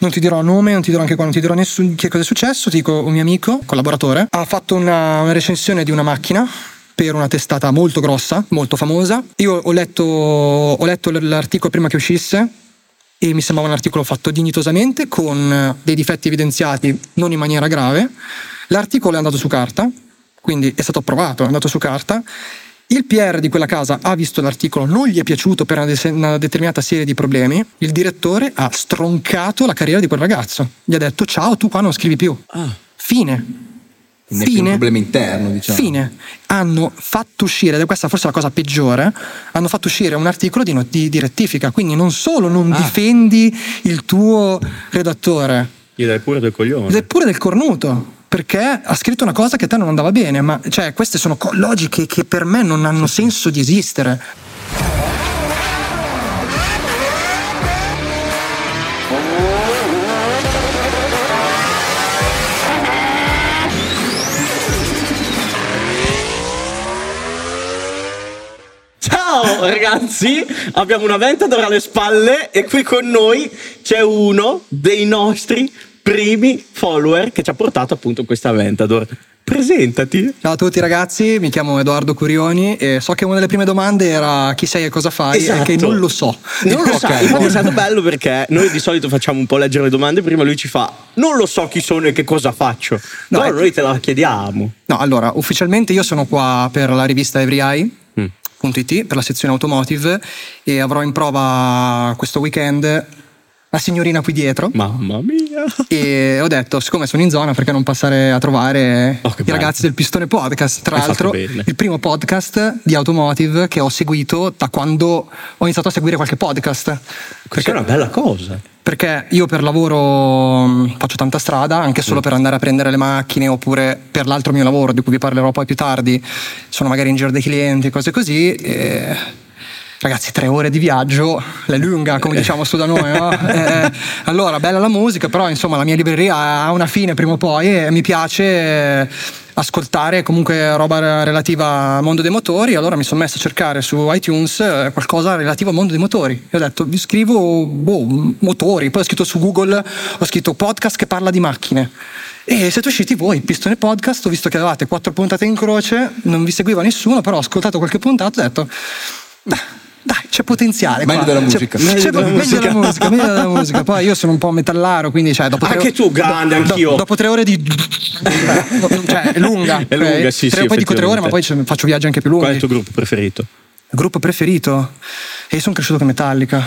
Non ti dirò nome, non ti dirò anche qua, non ti dirò nessun, che cosa è successo. Ti dico un mio amico, collaboratore, ha fatto una, una recensione di una macchina per una testata molto grossa, molto famosa. Io ho letto, ho letto l'articolo prima che uscisse e mi sembrava un articolo fatto dignitosamente, con dei difetti evidenziati non in maniera grave. L'articolo è andato su carta, quindi è stato approvato, è andato su carta il PR di quella casa ha visto l'articolo, non gli è piaciuto per una, de- una, determinata serie di problemi. Il direttore ha stroncato la carriera di quel ragazzo. Gli ha detto: Ciao, tu qua non scrivi più. Ah. Fine. Quindi Fine. un problema interno, diciamo. Fine. Hanno fatto uscire, ed è questa forse la cosa peggiore, hanno fatto uscire un articolo di, di, di rettifica. Quindi non solo non ah. difendi il tuo redattore, gli dai pure del coglione. Gli dai pure del cornuto perché ha scritto una cosa che a te non andava bene, ma cioè, queste sono logiche che per me non hanno senso di esistere. Ciao ragazzi, abbiamo una Ventador alle spalle e qui con noi c'è uno dei nostri primi follower che ci ha portato appunto questa Aventador. Presentati. Ciao a tutti ragazzi, mi chiamo Edoardo Curioni e so che una delle prime domande era chi sei e cosa fai esatto. e che non lo so. Non lo so, infatti è stato bello perché noi di solito facciamo un po' leggere le domande, prima lui ci fa non lo so chi sono e che cosa faccio. No, Però noi te la chiediamo. No, allora, ufficialmente io sono qua per la rivista Every Eye. Mm. per la sezione automotive e avrò in prova questo weekend la signorina qui dietro. Mamma mia! E ho detto, siccome sono in zona, perché non passare a trovare oh, i bello. ragazzi del Pistone Podcast? Tra Hai l'altro, il primo podcast di automotive che ho seguito da quando ho iniziato a seguire qualche podcast. Questa è una bella cosa. Perché io per lavoro mm, faccio tanta strada, anche solo mm. per andare a prendere le macchine, oppure per l'altro mio lavoro, di cui vi parlerò poi più tardi, sono magari in giro dei clienti, cose così. E Ragazzi, tre ore di viaggio, è lunga, come diciamo su da noi, no? eh, allora, bella la musica, però insomma la mia libreria ha una fine prima o poi e mi piace ascoltare comunque roba relativa al mondo dei motori, allora mi sono messo a cercare su iTunes eh, qualcosa relativo al mondo dei motori. E ho detto, vi scrivo boh, motori, poi ho scritto su Google, ho scritto podcast che parla di macchine. E siete usciti voi, Pistone Podcast, ho visto che avevate quattro puntate in croce, non vi seguiva nessuno, però ho ascoltato qualche puntata e ho detto, dai, c'è potenziale. Meglio della musica. C'è, meglio, della meglio della musica. Meglio della musica. Poi io sono un po' metallaro, quindi cioè, dopo Anche tre, tu, grande, do, anch'io. Do, dopo tre ore di. cioè, è lunga. È lunga, okay? sì, tre, sì. Poi dico tre ore, ma poi faccio viaggi anche più lunghi. Qual è il tuo gruppo preferito? Gruppo preferito? E io sono cresciuto con Metallica.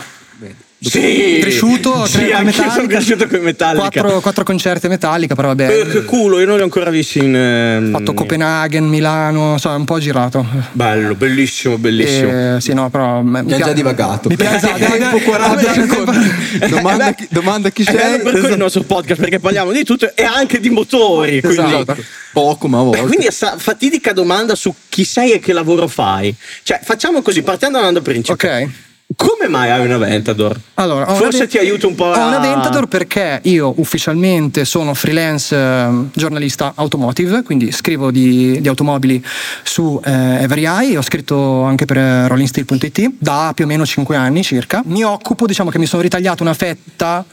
Sì, cresciuto, sì, anche sono cresciuto con Metallica. Quattro, quattro concerti Metallica, però vabbè. Eh, che culo, io non li ho ancora visti in. Ho ehm, fatto Copenaghen, Milano, so, un po' girato. Bello, bellissimo, bellissimo. Eh, sì, no, però. Mi ha già divagato. Mi piace tempo 40 domanda, chi, domanda chi sei. È per quello il nostro podcast, perché parliamo di tutto e anche di motori. Quindi. Esatto. Poco, ma a volte. Quindi questa fatidica domanda su chi sei e che lavoro fai. Cioè, facciamo così, partiamo da un principio. Ok. Come mai hai una Ventador? Allora, Forse ti aiuta un po' a... Ho una Ventador perché io ufficialmente sono freelance eh, giornalista automotive, quindi scrivo di, di automobili su eh, Every Eye, ho scritto anche per rollingsteel.it da più o meno 5 anni circa. Mi occupo, diciamo che mi sono ritagliato una fetta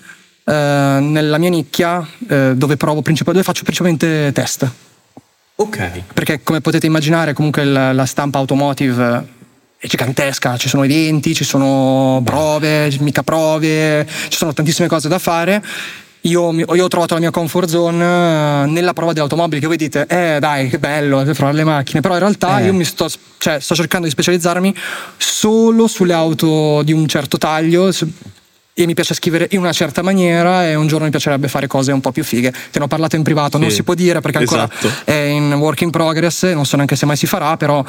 eh, nella mia nicchia eh, dove, provo, dove faccio principalmente test. Ok. Perché come potete immaginare comunque la, la stampa automotive è gigantesca, ci sono eventi, ci sono prove, mica prove, ci sono tantissime cose da fare. Io, io, ho trovato la mia comfort zone eh, nella prova di automobili che voi dite, eh dai, che bello, provare le macchine, però in realtà eh. io mi sto, cioè, sto cercando di specializzarmi solo sulle auto di un certo taglio, e mi piace scrivere in una certa maniera e un giorno mi piacerebbe fare cose un po' più fighe. Te ne ho parlato in privato, sì. non si può dire perché ancora esatto. è in work in progress, non so neanche se mai si farà, però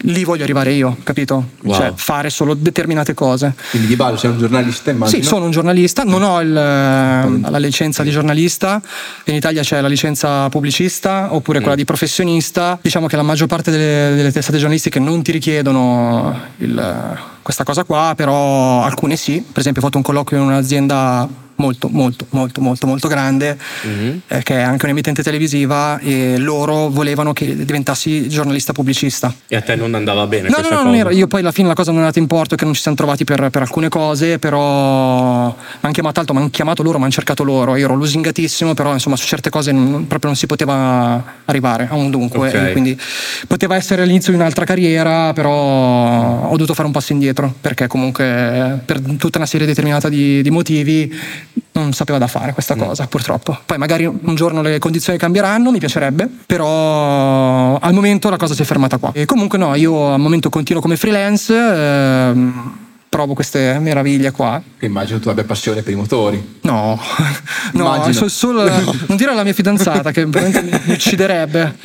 lì voglio arrivare io, capito? Wow. Cioè fare solo determinate cose. Quindi di base sei un giornalista immagino? Sì, sono un giornalista, non ho il, la licenza di giornalista, in Italia c'è la licenza pubblicista oppure quella mm. di professionista. Diciamo che la maggior parte delle, delle testate giornalistiche non ti richiedono il questa cosa qua, però alcune sì. Per esempio ho fatto un colloquio in un'azienda molto molto molto molto molto grande Mhm. eh, che è anche un'emittente televisiva e loro volevano che diventassi giornalista pubblicista E a te non andava bene No, no, questa no, cosa? non era. Io poi alla fine la cosa non è andata in porto, che non ci siamo trovati per, per alcune cose, però mi hanno chiamato altro, mi hanno chiamato loro, mi hanno cercato loro. Io ero lusingatissimo, però insomma su certe cose non- proprio non si poteva arrivare a un dunque. Ok. e quindi poteva essere l'inizio di un'altra carriera, però ho dovuto fare un passo indietro, perché comunque per tutta una serie determinata di, di motivi non sapeva da fare questa cosa, purtroppo. Poi magari un giorno le condizioni cambieranno, mi piacerebbe, però al momento la cosa si è fermata qua. E comunque no, io al momento continuo come freelance, ehm, provo queste meraviglie qua. Immagino tu abbia passione per i motori. No, no, Immagino. so- solo, non dire alla mia fidanzata che veramente mi ucciderebbe.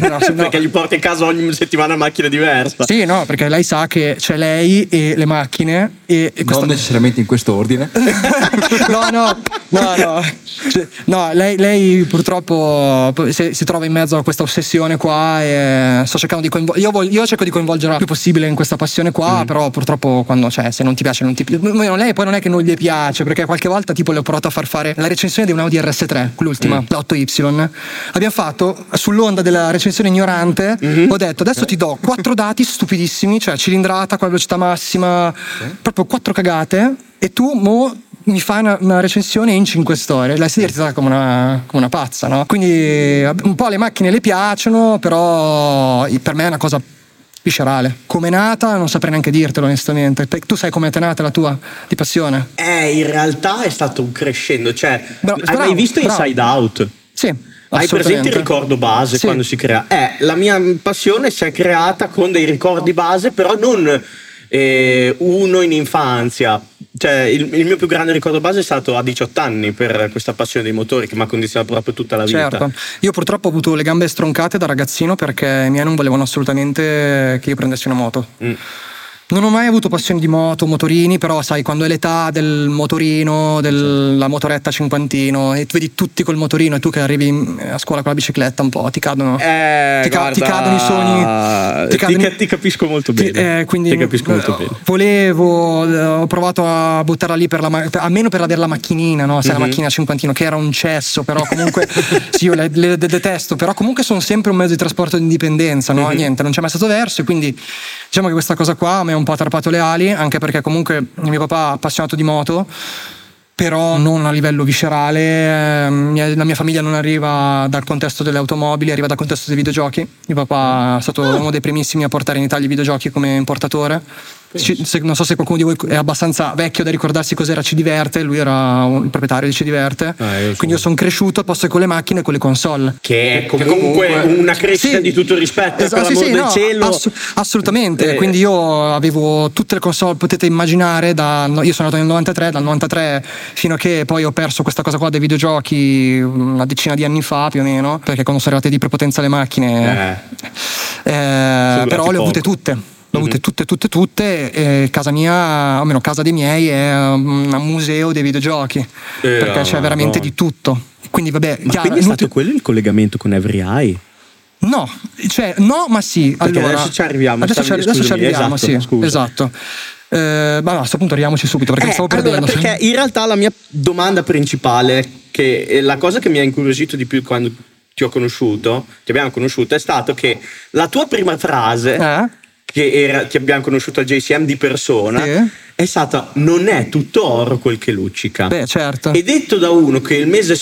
No, se no- Perché gli porti a casa ogni settimana una macchina diversa. Sì, no, perché lei sa che c'è lei e le macchine e, e questa... Non necessariamente in quest'ordine. no, no, no, no. Cioè, no, lei, lei purtroppo si, si trova in mezzo a questa ossessione qua e sto cercando di coinvolgere. Io, io cerco di coinvolgerla il più possibile in questa passione qua, però purtroppo quando, cioè, se non ti piace, non ti piace. Lei poi non è che non gli piace, perché qualche volta tipo le ho provato a far fare la recensione di un Audi RS3, l'ultima, la 8Y. Abbiamo fatto sull'onda della recensione ignorante, ho detto adesso ti do quattro dati stupidissimi, cioè cilindrata, con la velocità massima, proprio quattro cagate, e tu mo mi fai una, una recensione in 5 storie. La si divertita come una, come una pazza, no? Quindi un po' le macchine le piacciono, però per me è una cosa viscerale. Come è nata non saprei neanche dirtelo onestamente. Tu sai come è nata la tua di passione? Eh, in realtà è stato un crescendo. Cioè, Bra- hai bravo, mai visto bravo. Inside Out? Sì. Hai presente il ricordo base Sì. quando si crea? Eh, la mia passione si è creata con dei ricordi base, però non eh, uno in infanzia. Cioè, il, il mio più grande ricordo base è stato a 18 anni per questa passione dei motori che mi ha condizionato proprio tutta la vita. Certo, io purtroppo ho avuto le gambe stroncate da ragazzino perché i miei non volevano assolutamente che io prendessi una moto. Mm. Non ho mai avuto passione di moto, motorini, però sai, quando è l'età del motorino, della motoretta cinquantino, e tu vedi tutti col motorino e tu che arrivi in- a scuola con la bicicletta un po', ti cadono. Eh, ti, ca- ti guarda, cadono i sogni. Ti, cadono- ca- ti capisco molto ti- bene. eh, quindi, ti capisco molto eh, bene. Volevo, eh, ho provato a buttarla lì per la ma- almeno per avere la macchinina, no? Sai, Mhm. la macchina cinquantino, che era un cesso, però comunque sì, io le, le- detesto, però comunque sono sempre un mezzo di trasporto di indipendenza, no? Mhm. Niente, non c'è mai stato verso, e quindi diciamo che questa cosa qua mi ha un po' attrappato le ali, anche perché comunque mio papà è appassionato di moto. Però non a livello viscerale, ehm, la mia famiglia non arriva dal contesto delle automobili, arriva dal contesto dei videogiochi. Mio papà è stato uno dei primissimi a portare in Italia i videogiochi come importatore. Se- non so se qualcuno di voi è abbastanza vecchio da ricordarsi cos'era Ci Diverte, lui era un- il proprietario di Ci Diverte. Ah, io. Quindi io sono cresciuto posto con le macchine e con le console. Che è comunque, comunque- una crescita Sì. di tutto il rispetto, Esatto, per sì, sì, del no, cielo. assu- assolutamente. Eh. Quindi io avevo tutte le console, potete immaginare, da, io sono nato nel 93, dal 93 fino a che poi ho perso questa cosa qua dei videogiochi una decina di anni fa più o meno, perché quando sono arrivate di prepotenza le macchine, Eh. eh, però le ho avute tutte. Ho avute tutte, tutte, tutte. E casa mia, o meno casa dei miei, è un museo dei videogiochi. perché c'è veramente Madonna. di tutto. Quindi, vabbè, Ma chiaro, quindi è stato quello il collegamento con Every Eye? No, cioè, no, ma sì. Perché allora, adesso ci arriviamo, Adesso, ci, adesso ci arriviamo, esatto, sì. scusa. Esatto. Eh, ma no, a questo punto arriviamoci subito perché Eh, stavo allora, perdendo. perché in realtà la mia domanda principale, che è la cosa che mi ha incuriosito di più quando ti ho conosciuto, ti abbiamo conosciuto, è stato che la tua prima frase, Eh? Che era, ti abbiamo conosciuto al JCM di persona, Sì. è stata non è tutto oro quel che luccica. Beh, certo. E detto da uno che il mese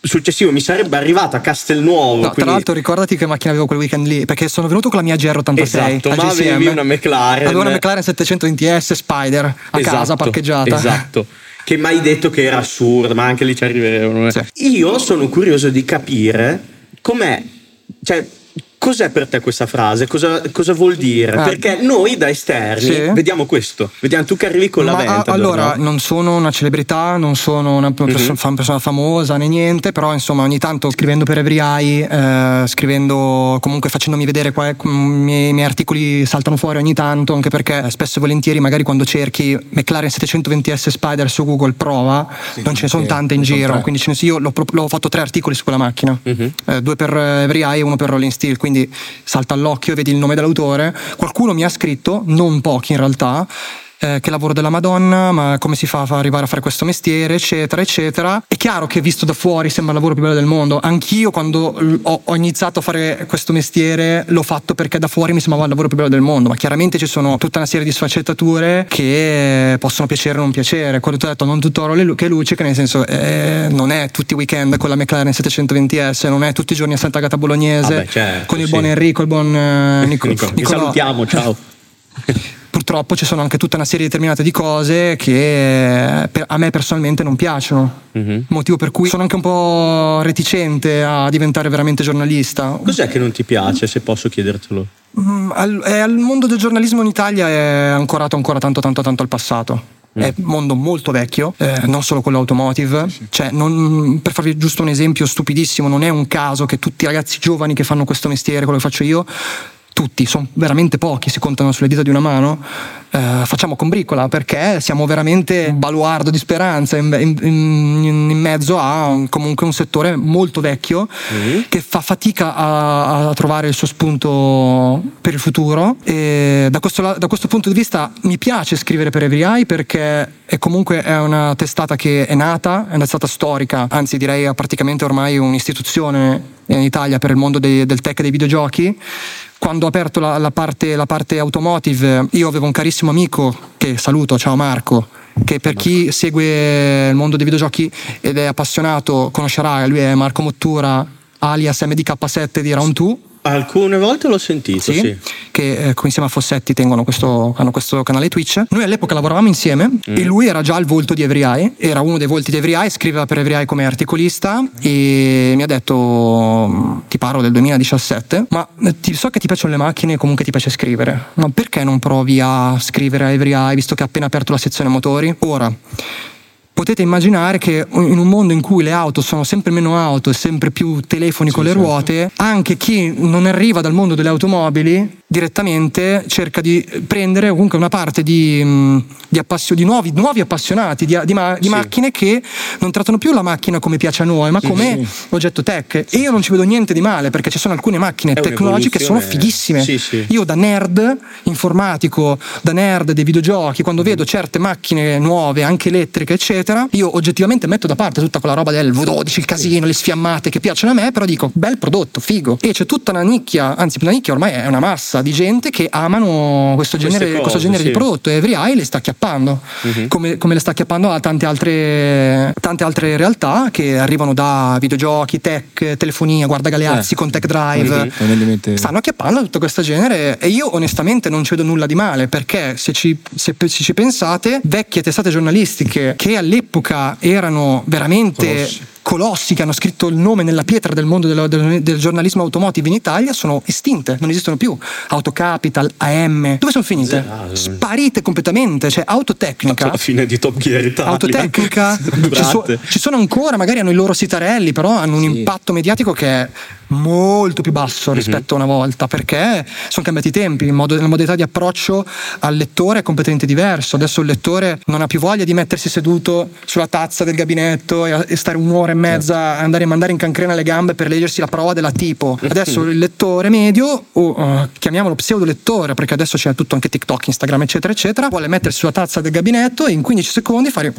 successivo mi sarebbe arrivato a Castelnuovo. No, tra quindi- l'altro ricordati che macchina avevo quel weekend lì, perché sono venuto con la mia GR86 Esatto, ma GCM. avevi una McLaren. Avevo una McLaren 720 S Spider a casa Esatto, parcheggiata. Esatto. Che mi hai detto che era assurdo, ma anche lì ci arriveremo. Sì. Io sono curioso di capire com'è, cioè, cos'è per te questa frase? Cosa, cosa vuol dire? Ah. Perché noi da esterni Sì. vediamo questo, vediamo tu che arrivi con la Ma, venta. a- allora, non sono una celebrità, non sono una perso- Mhm. fa- persona famosa né niente, però insomma ogni tanto scrivendo per Every Eye, eh, scrivendo comunque facendomi vedere qua, i miei, miei articoli saltano fuori ogni tanto, anche perché eh, spesso e volentieri magari quando cerchi McLaren 720S Spider su Google Prova, non ce ne sono sì, tante in giro, quindi ce ne so- io l'ho, l'ho fatto tre articoli su quella macchina, Mhm. Eh, due per eh, Every Eye e uno per Rolling Steel, quindi salta all'occhio, vedi il nome dell'autore. Qualcuno mi ha scritto, non pochi in realtà, eh, che lavoro della Madonna, ma come si fa a arrivare a fare questo mestiere, eccetera, eccetera. È chiaro che visto da fuori sembra il lavoro più bello del mondo. Anch'io quando ho, ho iniziato a fare questo mestiere l'ho fatto perché da fuori mi sembrava il lavoro più bello del mondo, ma chiaramente ci sono tutta una serie di sfaccettature che possono piacere o non piacere. Quello che ho detto, non tutto oro che luce, che nel senso eh, non è tutti i weekend con la McLaren 720S, non è tutti i giorni a Sant'Agata Bolognese, ah beh, certo, con il sì. buon Enrico, il buon eh, Nico, Nico, Nicolò. salutiamo, ciao. Purtroppo ci sono anche tutta una serie determinate di cose che per- a me personalmente non piacciono. Mhm. Motivo per cui sono anche un po' reticente a diventare veramente giornalista. Cos'è che non ti piace, se posso chiedertelo? Mm, al, è al mondo del giornalismo in Italia è ancorato ancora tanto tanto tanto al passato. È un mondo molto vecchio, eh, non solo quello automotive. Cioè, non- per farvi giusto un esempio stupidissimo, non è un caso che tutti i ragazzi giovani che fanno questo mestiere, quello che faccio io, tutti, sono veramente pochi, si contano sulle dita di una mano, eh, facciamo combricola perché siamo veramente un baluardo di speranza in, in- in- in mezzo a un- comunque un settore molto vecchio che fa fatica a, a trovare il suo spunto per il futuro e da questo, da questo punto di vista mi piace scrivere per Every Eye perché è comunque è una testata che è nata, è una testata storica, anzi direi è praticamente ormai un'istituzione in Italia per il mondo dei- del tech e dei videogiochi. Quando ho aperto la, la parte, la parte automotive, io avevo un carissimo amico che saluto, ciao Marco, che per chi segue il mondo dei videogiochi ed è appassionato conoscerà, lui è Marco Mottura, alias MDK7 di Round 2. Alcune volte l'ho sentito, sì. Sì, che eh, insieme a Fossetti tengono questo, hanno questo canale Twitch. Noi all'epoca lavoravamo insieme e lui era già il volto di Every Eye, era uno dei volti di Every Eye, scriveva per Every Eye come articolista e mi ha detto, ti parlo del 2017, ma ti- so che ti piacciono le macchine e comunque ti piace scrivere, ma perché non provi a scrivere a Every Eye visto che ha appena aperto la sezione motori? Ora, potete immaginare che in un mondo in cui le auto sono sempre meno auto e sempre più telefoni con le ruote, anche chi non arriva dal mondo delle automobili direttamente cerca di prendere comunque una parte di, mh, di appassio- di nuovi, nuovi appassionati di, di ma- Sì. macchine che non trattano più la macchina come piace a noi, ma come oggetto tech. E io non ci vedo niente di male perché ci sono alcune macchine È tecnologiche che sono fighissime. Sì, sì. Io da nerd informatico, da nerd dei videogiochi, quando vedo certe macchine nuove, anche elettriche, eccetera, io oggettivamente metto da parte tutta quella roba del V12, il casino, le sfiammate che piacciono a me, però dico bel prodotto, figo. E c'è tutta una nicchia, anzi una nicchia ormai è una massa di gente che amano questo Queste genere, cose, questo genere sì. di prodotto e Every Eye le sta acchiappando, come, come le sta acchiappando a tante altre, tante altre realtà che arrivano da videogiochi, tech, telefonia, guarda Galeazzi con Tech Drive. Mente- Stanno acchiappando tutto questo genere e io onestamente non ci vedo nulla di male perché se ci, se se ci pensate, vecchie testate giornalistiche che all'epoca erano veramente Colossi. Colossi che hanno scritto il nome nella pietra del mondo del, del- del giornalismo automotive in Italia sono estinte, non esistono più. Autocapital, AM, dove sono finite? Sparite completamente, cioè Autotecnica. Alla fine di Top Gear Italia. Autotecnica, ci, so- ci sono ancora, magari hanno i loro sitarelli, però hanno un impatto mediatico che è molto più basso rispetto a una volta perché sono cambiati i tempi, il modo- la modalità di approccio al lettore è completamente diverso. Adesso il lettore non ha più voglia di mettersi seduto sulla tazza del gabinetto e, e stare un'ora e mezza, andare a mandare in cancrena le gambe per leggersi la prova della tipo. Adesso il lettore medio, o eh, chiamiamolo pseudo lettore, perché adesso c'è tutto anche TikTok, Instagram, eccetera, eccetera, vuole mettersi sulla tazza del gabinetto e in 15 secondi fare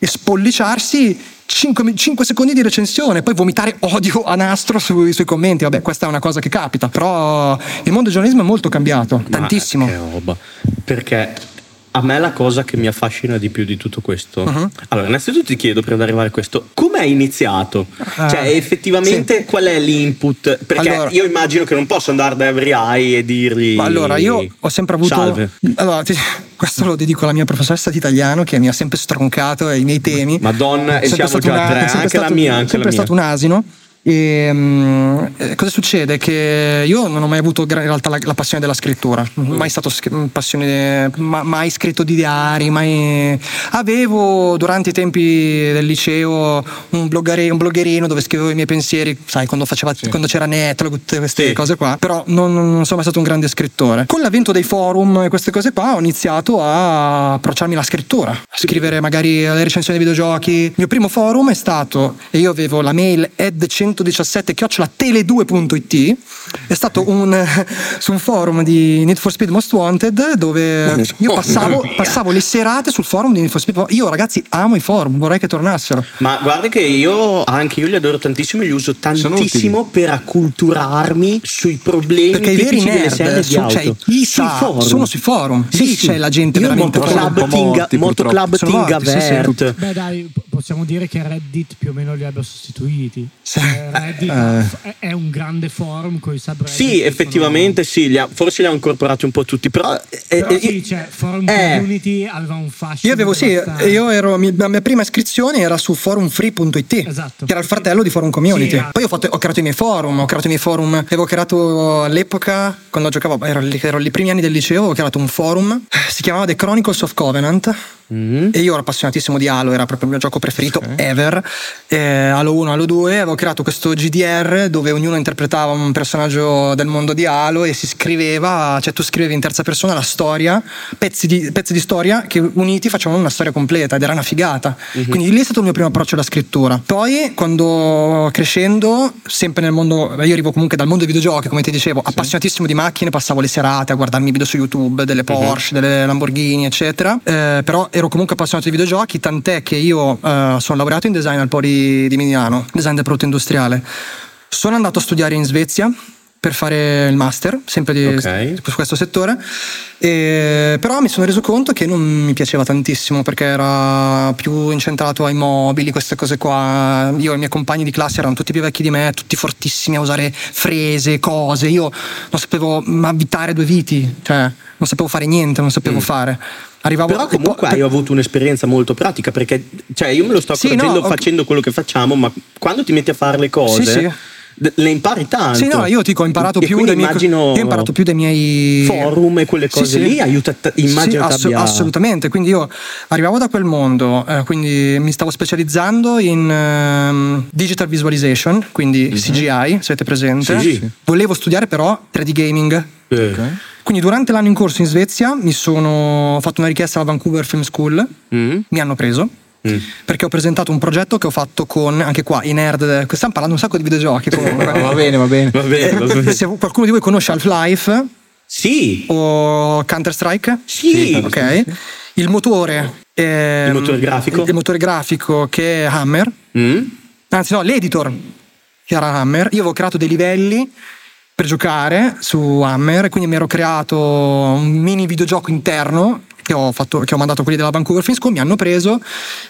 e spolliciarsi 5, secondi di recensione, poi vomitare odio a nastro sui, sui commenti. Vabbè, questa è una cosa che capita, però il mondo del giornalismo è molto cambiato, Ma tantissimo. Che roba. Perché a me la cosa che mi affascina di più di tutto questo. Uh-huh. Allora, innanzitutto ti chiedo prima di arrivare a questo, come hai iniziato? Ah, cioè, effettivamente qual è l'input? Perché Allora- io immagino che non posso andare da Every Eye e dirgli. Allora, io ho sempre avuto. Salve. Allora, ti- questo lo dedico alla mia professoressa di italiano che mi ha sempre stroncato ai miei temi. Madonna, e siamo già una- tre, è anche la stato- mia, anche sempre la mia. stato un asino. E, um, cosa succede? Che io non ho mai avuto in realtà la, la passione della scrittura, mm-hmm. mai stato mm, passione, ma, mai scritto di diari, mai... Avevo durante i tempi del liceo un, bloggare, un bloggerino dove scrivevo i miei pensieri, sai, quando, faceva, sì. quando c'era Netflix, tutte queste sì. cose qua, però non, non, sono mai stato un grande scrittore. Con l'avvento dei forum e queste cose qua ho iniziato a approcciarmi alla scrittura, a scrivere magari le recensioni dei videogiochi. Il mio primo forum è stato, e io avevo la mail ed100 117-tele2.it è stato un, su un forum di Need for Speed Most Wanted dove io passavo, passavo le serate sul forum di Need for Speed Io ragazzi amo i forum, vorrei che tornassero. Ma guarda che io, anche io li adoro tantissimo e li uso tantissimo per acculturarmi sui problemi Perché i veri nerd su, cioè, i, forum. sono sui forum, sì, sì, sì. c'è la gente io veramente... Motoclub Tinga, Motoclub Tinga Vert. Beh dai, possiamo dire che Reddit più o meno li abbia sostituiti. Sì. Cioè, Reddit Eh. è- un grande forum con i subreddit. Sì, effettivamente sì, li ha- forse li ha incorporati un po' tutti, però... eh, sono- eh, Però sì, cioè, forum eh. community aveva un fascino. Io avevo, sì, io ero, la mia prima iscrizione era su forumfree.it, Esatto. che era il fratello di Forum Community. Sì. Poi ho, fatto- ho creato i miei forum, ho creato i miei forum, avevo creato all'epoca, quando giocavo, ero, ero i primi anni del liceo, ho creato un forum, si chiamava The Chronicles of Covenant. Mm. E io ero appassionatissimo di Halo, era proprio il mio gioco preferito ever. Eh, Halo 1, Halo 2, avevo creato questo GDR dove ognuno interpretava un personaggio del mondo di Halo e si scriveva, cioè tu scrivevi in terza persona la storia, pezzi di, pezzi di storia che uniti facevano una storia completa ed era una figata. Quindi lì è stato il mio primo approccio alla scrittura. Poi quando crescendo, sempre nel mondo, io arrivo comunque dal mondo dei videogiochi, come ti dicevo, appassionatissimo di macchine, passavo le serate a guardarmi video su YouTube delle Porsche, delle Lamborghini, eccetera. Eh, però ero comunque appassionato di videogiochi, tant'è che io eh, sono laureato in design al Poli di Milano, design del prodotto industriale. Sono andato a studiare in Svezia per fare il master, sempre di, Ok. su questo settore, e- però mi sono reso conto che non mi piaceva tantissimo perché era più incentrato ai mobili, queste cose qua. Io e i miei compagni di classe erano tutti più vecchi di me, tutti fortissimi a usare frese, cose. Io non sapevo avvitare due viti, cioè non sapevo fare niente, non sapevo fare. Arrivavo Però comunque poi- hai avuto un'esperienza molto pratica perché cioè io me lo sto Sì, accorgendo no, facendo quello che facciamo, ma quando ti metti a fare le cose Sì, sì. le impari tanto. Sì, no, io ti dico, ho imparato più dai miei ho imparato più dai miei forum e quelle cose sì. lì aiuta immagino Sì, assu- abbia assolutamente. Quindi io arrivavo da quel mondo, eh, quindi mi stavo specializzando in ehm, digital visualization, quindi CGI, se avete presente. Sì, sì. Volevo studiare però 3D gaming. Eh. Quindi durante l'anno in corso in Svezia mi sono ho fatto una richiesta alla Vancouver Film School, Mm. mi hanno preso. Mm. Perché ho presentato un progetto che ho fatto con, anche qua, i nerd, stiamo parlando un sacco di videogiochi comunque. Va bene, va bene. Va bene, va bene. Se qualcuno di voi conosce Half-Life Sì. o Counter-Strike, Sì. ok? Il motore, ehm, Il motore grafico? il motore grafico che è Hammer, Mm. anzi no, l'editor che era Hammer. Io avevo creato dei livelli per giocare su Hammer, e quindi mi ero creato un mini videogioco interno che ho, fatto, che ho mandato quelli della Vancouver Film School, mi hanno preso,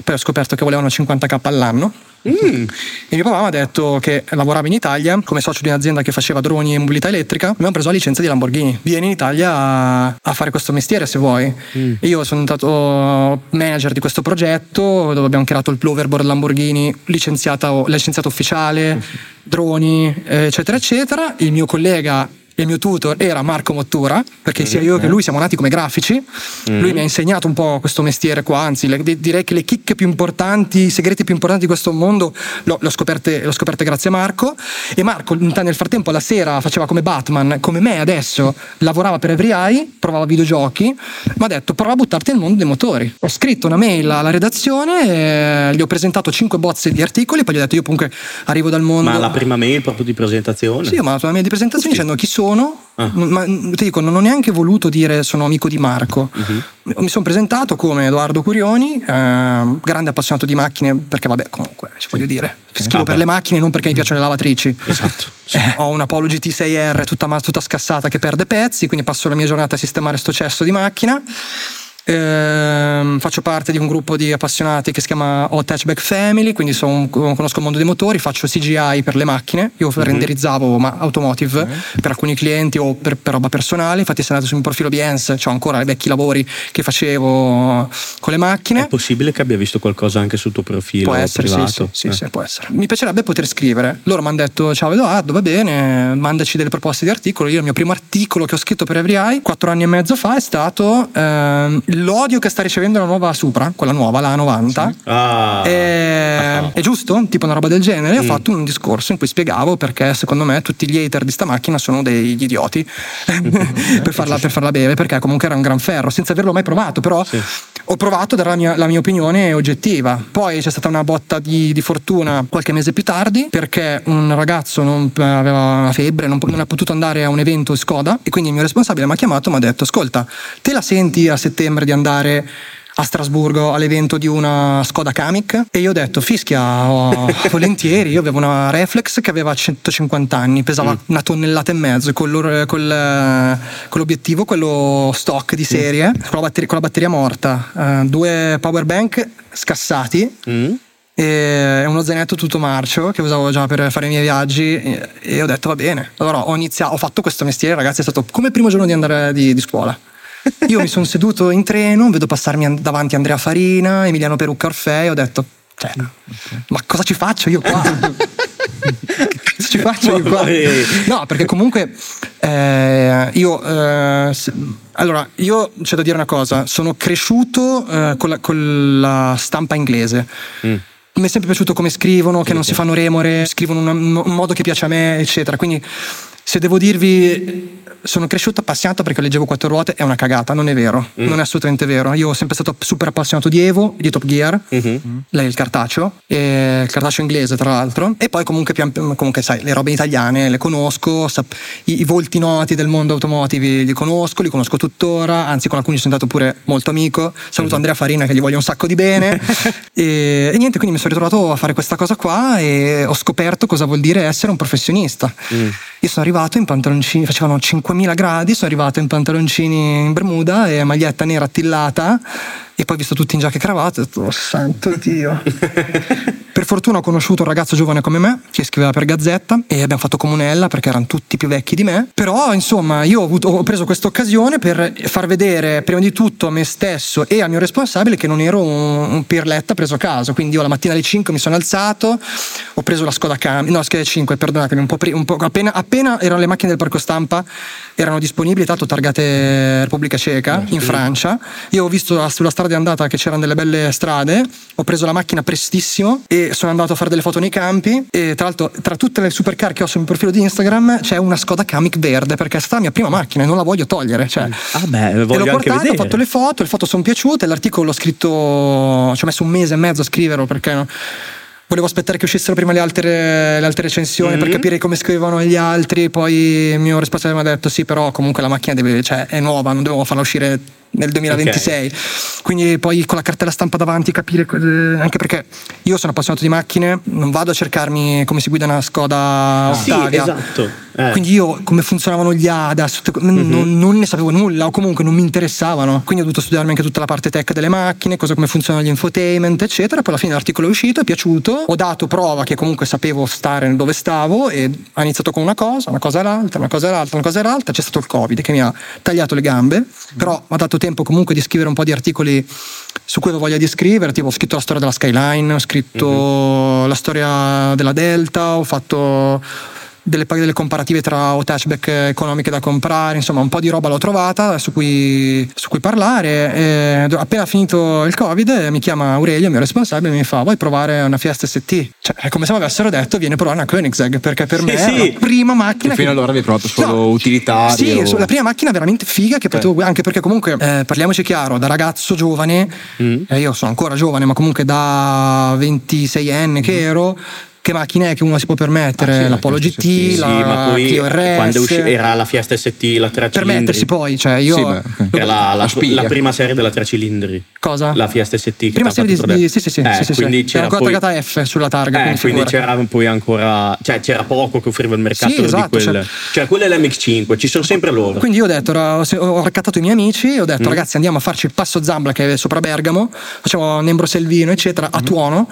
poi ho scoperto che volevano 50k all'anno. Mm. E mio papà mi ha detto che lavorava in Italia come socio di un'azienda che faceva droni e mobilità elettrica. Abbiamo preso la licenza di Lamborghini. Vieni in Italia a, a fare questo mestiere se vuoi. E io sono diventato manager di questo progetto dove abbiamo creato il Ploverboard Lamborghini licenziato, licenziato ufficiale, droni, eccetera, eccetera. Il mio collega. Il mio tutor era Marco Mottura, perché sia io che lui siamo nati come grafici. Lui mi ha insegnato un po' questo mestiere qua, anzi, le- direi che le chicche più importanti, i segreti più importanti di questo mondo l'ho, l'ho scoperte, l'ho scoperte grazie a Marco. E Marco, nel frattempo, la sera faceva come Batman, come me adesso, lavorava per Every Eye, provava videogiochi. Mi ha detto: prova a buttarti nel mondo dei motori. Ho scritto una mail alla redazione, eh, gli ho presentato cinque bozze di articoli, poi gli ho detto: Io comunque arrivo dal mondo. Ma la prima mail proprio di presentazione? Sì, ho mandato una mail di presentazione dicendo chi sono. Ah. Ma ti dico, non ho neanche voluto dire sono amico di Marco. Mhm. Mi sono presentato come Edoardo Curioni, eh, grande appassionato di macchine, perché vabbè, comunque, ci voglio dire, scrivo per le macchine, non perché mi piacciono le lavatrici. Esatto. Eh, ho una Polo GT6R tutta, tutta scassata che perde pezzi, quindi passo la mia giornata a sistemare sto cesso di macchina. Ehm, faccio parte di un gruppo di appassionati che si chiama Hot Hatchback Family, quindi un- conosco il mondo dei motori, faccio CGI per le macchine, io renderizzavo ma automotive per alcuni clienti o per, per roba personale, infatti se andate sul mio profilo Behance ho ancora i vecchi lavori che facevo con le macchine. È possibile che abbia visto qualcosa anche sul tuo profilo Può essere, sì, privato? sì, sì, Eh. sì, può essere. Mi piacerebbe poter scrivere. Loro mi hanno detto: Ciao Edoardo, va bene, mandaci delle proposte di articolo. Io il mio primo articolo che ho scritto per Every Eye, quattro anni e mezzo fa, è stato ehm, l'odio che sta ricevendo la nuova Supra, quella nuova, la 90, Ah. è, è giusto? Tipo una roba del genere. Mm. Ho fatto un discorso in cui spiegavo perché secondo me tutti gli hater di sta macchina sono degli idioti per, farla, per farla bere, perché comunque era un gran ferro, senza averlo mai provato, però ho provato a dare la mia, la mia opinione oggettiva. Poi c'è stata una botta di, di fortuna qualche mese più tardi perché un ragazzo non aveva una febbre, non, non ha potuto andare a un evento Skoda e quindi il mio responsabile mi ha chiamato e mi ha detto ascolta, te la senti a settembre di andare a Strasburgo all'evento di una Skoda Kamiq. E io ho detto fischia oh, volentieri. Io avevo una Reflex che aveva 150 anni pesava una tonnellata e mezzo con, l'or- col- con l'obiettivo quello stock di serie con, la batteria, con la batteria morta. Eh, due power bank scassati. Mm? e uno zainetto tutto marcio che usavo già per fare i miei viaggi e, e ho detto va bene. Allora ho iniziato ho fatto questo mestiere ragazzi è stato come il primo giorno di andare di, di scuola io mi sono seduto in treno vedo passarmi an- davanti Andrea Farina Emiliano Perucca Orfei e ho detto cioè, ma cosa ci faccio io qua? Cosa ci faccio io qua? No perché comunque eh, io eh, se- allora io c'è da dire una cosa sono cresciuto eh, con, la, con la stampa inglese. Mi è sempre piaciuto come scrivono, che non si fanno remore, scrivono in un modo che piace a me, eccetera. Quindi, se devo dirvi, sono cresciuto appassionato perché leggevo quattro ruote, è una cagata, non è vero, non è assolutamente vero. Io sono sempre stato super appassionato di Evo, di Top Gear, lei è il cartaceo, il cartaceo inglese tra l'altro, e poi comunque, comunque sai, le robe italiane le conosco, sap- i, i volti noti del mondo automotive li conosco, li conosco tuttora, anzi con alcuni sono stato pure molto amico. Saluto Andrea Farina che gli voglio un sacco di bene. e, e niente, quindi mi sono ritrovato a fare questa cosa qua e ho scoperto cosa vuol dire essere un professionista. Io sono arrivato in pantaloncini, facevano 5.000 gradi, sono arrivato in pantaloncini in bermuda e maglietta nera attillata e poi visto tutti in giacca e cravatta ho detto, oh santo Dio. per fortuna ho conosciuto un ragazzo giovane come me che scriveva per Gazzetta e abbiamo fatto comunella perché erano tutti più vecchi di me. Però insomma io ho, avuto- ho preso questa occasione per far vedere prima di tutto a me stesso e al mio responsabile che non ero un, un pirletta preso a caso. Quindi io la mattina alle 5 mi sono alzato, ho preso la Skoda Cam, no Skoda 5, perdonatemi, un po', pri- un po' appena, appena erano le macchine del parco stampa erano disponibili, tanto targate Repubblica Ceca in Francia. Io ho visto la- sulla strada di andata che c'erano delle belle strade, ho preso la macchina prestissimo e sono andato a fare delle foto nei campi e tra l'altro tra tutte le supercar che ho sul mio profilo di Instagram c'è una Skoda Kamiq verde perché è stata la mia prima macchina e non la voglio togliere. Cioè, Ah beh, e l'ho voglio portata, ho vedere. fatto le foto, le foto sono piaciute, l'articolo l'ho scritto, ci ho messo un mese e mezzo a scriverlo perché no- volevo aspettare che uscissero prima le altre, le altre recensioni Mm-hmm. per capire come scrivevano gli altri, poi il mio responsabile mi ha detto sì però comunque la macchina deve, cioè, è nuova, non devo farla uscire nel 2026 quindi poi con la cartella stampa davanti capire eh, anche perché io sono appassionato di macchine non vado a cercarmi come si guida una Skoda Sì, Octavia esatto. Eh. Quindi io come funzionavano gli ADAS, tutte co- non, non ne sapevo nulla o comunque non mi interessavano. Quindi ho dovuto studiarmi anche tutta la parte tech delle macchine, cosa come funzionano gli infotainment, eccetera. Poi alla fine l'articolo è uscito, è piaciuto. Ho dato prova che comunque sapevo stare dove stavo e ha iniziato con una cosa, una cosa l'altra, una cosa l'altra, una cosa l'altra. C'è stato il Covid che mi ha tagliato le gambe, però mi ha dato tempo comunque di scrivere un po' di articoli su cui avevo voglia di scrivere, tipo ho scritto la storia della Skyline, ho scritto la storia della Delta, ho fatto delle, delle comparative tra hatchback economiche da comprare, insomma un po' di roba l'ho trovata su cui, su cui parlare. E appena finito il covid mi chiama Aurelio, il mio responsabile, e mi fa vuoi provare una Fiesta ST? Cioè è come se mi avessero detto vieni a provare una Koenigsegg perché per Sì, me sì. è la prima macchina Che fino allora avevi provato solo utilitarie Sì, o- la prima macchina veramente figa che potevo anche perché comunque eh, parliamoci chiaro, da ragazzo giovane, eh, io sono ancora giovane, ma comunque da 26enne che ero, che macchine è che uno si può permettere? Ah, sì, L'Apollo la GT, Fiesta Sì, la ma poi Clio RS. quando usci- era la Fiesta ST, la tre permettersi cilindri. poi, cioè io Sì, beh, Era la, la- la prima serie della tre cilindri. cosa? La Fiesta ST. Prima serie di, vedere. sì, sì, sì, Eh, sì, sì, sì. quindi Era c'era ancora poi, taggata F sulla targa. Eh, quindi quindi c'era poi ancora, cioè c'era poco che offriva il mercato Sì, esatto, di quel, cioè- cioè quella è l'MX5, ci sono sempre loro. Quindi io ho detto, ho raccattato i miei amici, ho Mm. detto ragazzi andiamo a farci il passo Zambla che è sopra Bergamo, facciamo Nembro Selvino eccetera Mm. a Tuono.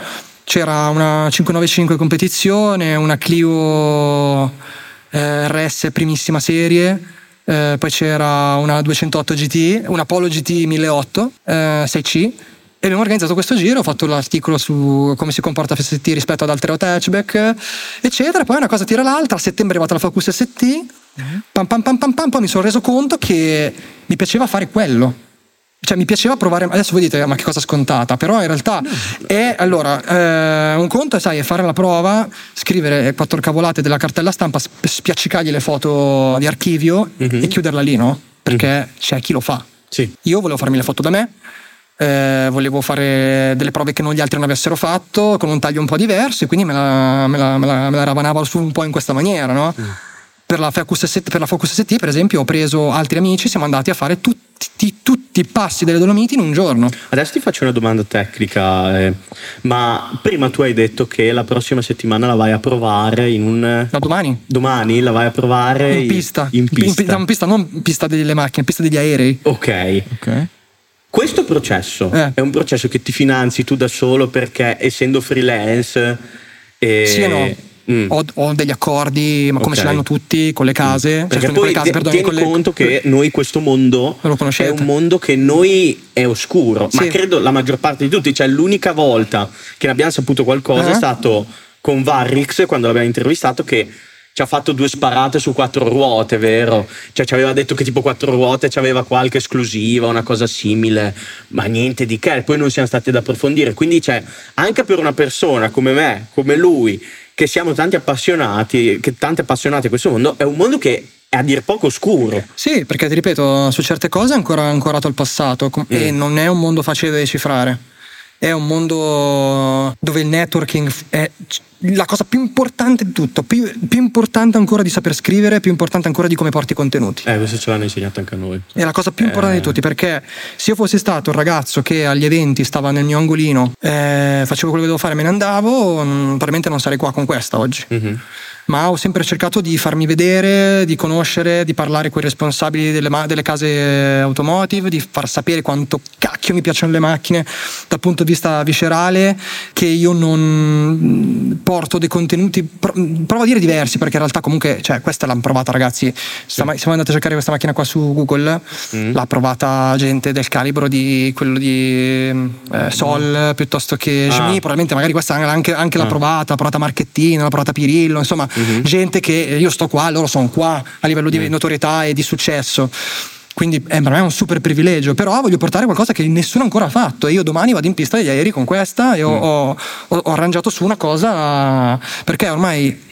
C'era una 595 competizione, una Clio eh, RS primissima serie, eh, poi c'era una 208 GT, una Polo GT 1008 eh, 6C e abbiamo organizzato questo giro, ho fatto l'articolo su come si comporta FST rispetto ad altre hatchback, eccetera. Poi una cosa tira l'altra, a settembre è arrivata la Focus ST, pam pam pam pam pam, poi mi sono reso conto che mi piaceva fare quello. Cioè mi piaceva provare, adesso voi dite ma che cosa scontata, però in realtà è, allora, eh, un conto sai, è fare la prova, scrivere quattro cavolate della cartella stampa, sp- spiaccicargli le foto di archivio e chiuderla lì, no? Perché c'è chi lo fa. Sì. Io volevo farmi le foto da me, eh, volevo fare delle prove che non gli altri non avessero fatto, con un taglio un po' diverso, e quindi me la, me la- me la- me la ravanavo su un po' in questa maniera, no? Per la, Focus ST, per la Focus ST, per esempio, ho preso altri amici, siamo andati a fare tutti, tutti i passi delle Dolomiti in un giorno. Adesso ti faccio una domanda tecnica, eh, ma prima tu hai detto che la prossima settimana la vai a provare in un... Da domani. Domani la vai a provare In pista. In pista. In, in pista, non pista delle macchine, pista degli aerei. Ok. Ok. Questo processo Eh. è un processo che ti finanzi tu da solo perché essendo freelance... eh, Sì e no. Mm. Ho, ho degli accordi, ma come Ok. ce l'hanno tutti, con le case. cioè, Perché con poi case, ti- perdoni, tieni le- conto che noi questo mondo Lo è un mondo che noi è oscuro, ma Sì. credo la maggior parte di tutti, cioè l'unica volta che ne abbiamo saputo qualcosa Eh? è stato con Varrix quando l'abbiamo intervistato che ci ha fatto due sparate su quattro ruote, vero? Cioè ci aveva detto che tipo quattro ruote c'aveva qualche esclusiva, una cosa simile, ma niente di che, poi non siamo stati ad approfondire, quindi c'è anche per una persona come me, come lui, che siamo tanti appassionati, che tanti appassionati a questo mondo, è un mondo che è a dir poco oscuro. Sì, perché ti ripeto, su certe cose è ancora ancorato al passato com- e Mm. non è un mondo facile da decifrare. È un mondo dove il networking è la cosa più importante di tutto, più, più importante ancora di saper scrivere, più importante ancora di come porti i contenuti. Eh, questo ce l'hanno insegnato anche a noi. È la cosa più importante Eh. di tutti perché se io fossi stato il ragazzo che agli eventi stava nel mio angolino, eh, facevo quello che dovevo fare me ne andavo, mm, probabilmente non sarei qua con questa oggi. Mhm. Ma ho sempre cercato di farmi vedere, di conoscere, di parlare con i responsabili delle, ma- delle case automotive, di far sapere quanto cacchio mi piacciono le macchine dal punto di vista viscerale, che io non porto dei contenuti, pro- provo a dire diversi, perché in realtà comunque, cioè, questa l'hanno provata ragazzi, Stama- siamo andati a cercare questa macchina qua su Google, Mm. l'ha provata gente del calibro di quello di eh, Sol piuttosto che Ah. Jimny, probabilmente magari questa anche, anche l'ha Ah. provata, l'ha provata Marchettino, l'ha provata Pirillo, insomma Mhm. gente che io sto qua, loro sono qua a livello di notorietà e di successo. Quindi eh, per me è un super privilegio, però voglio portare qualcosa che nessuno ancora ha fatto e io domani vado in pista degli aerei con questa e ho, Mm. ho- ho- ho arrangiato su una cosa perché ormai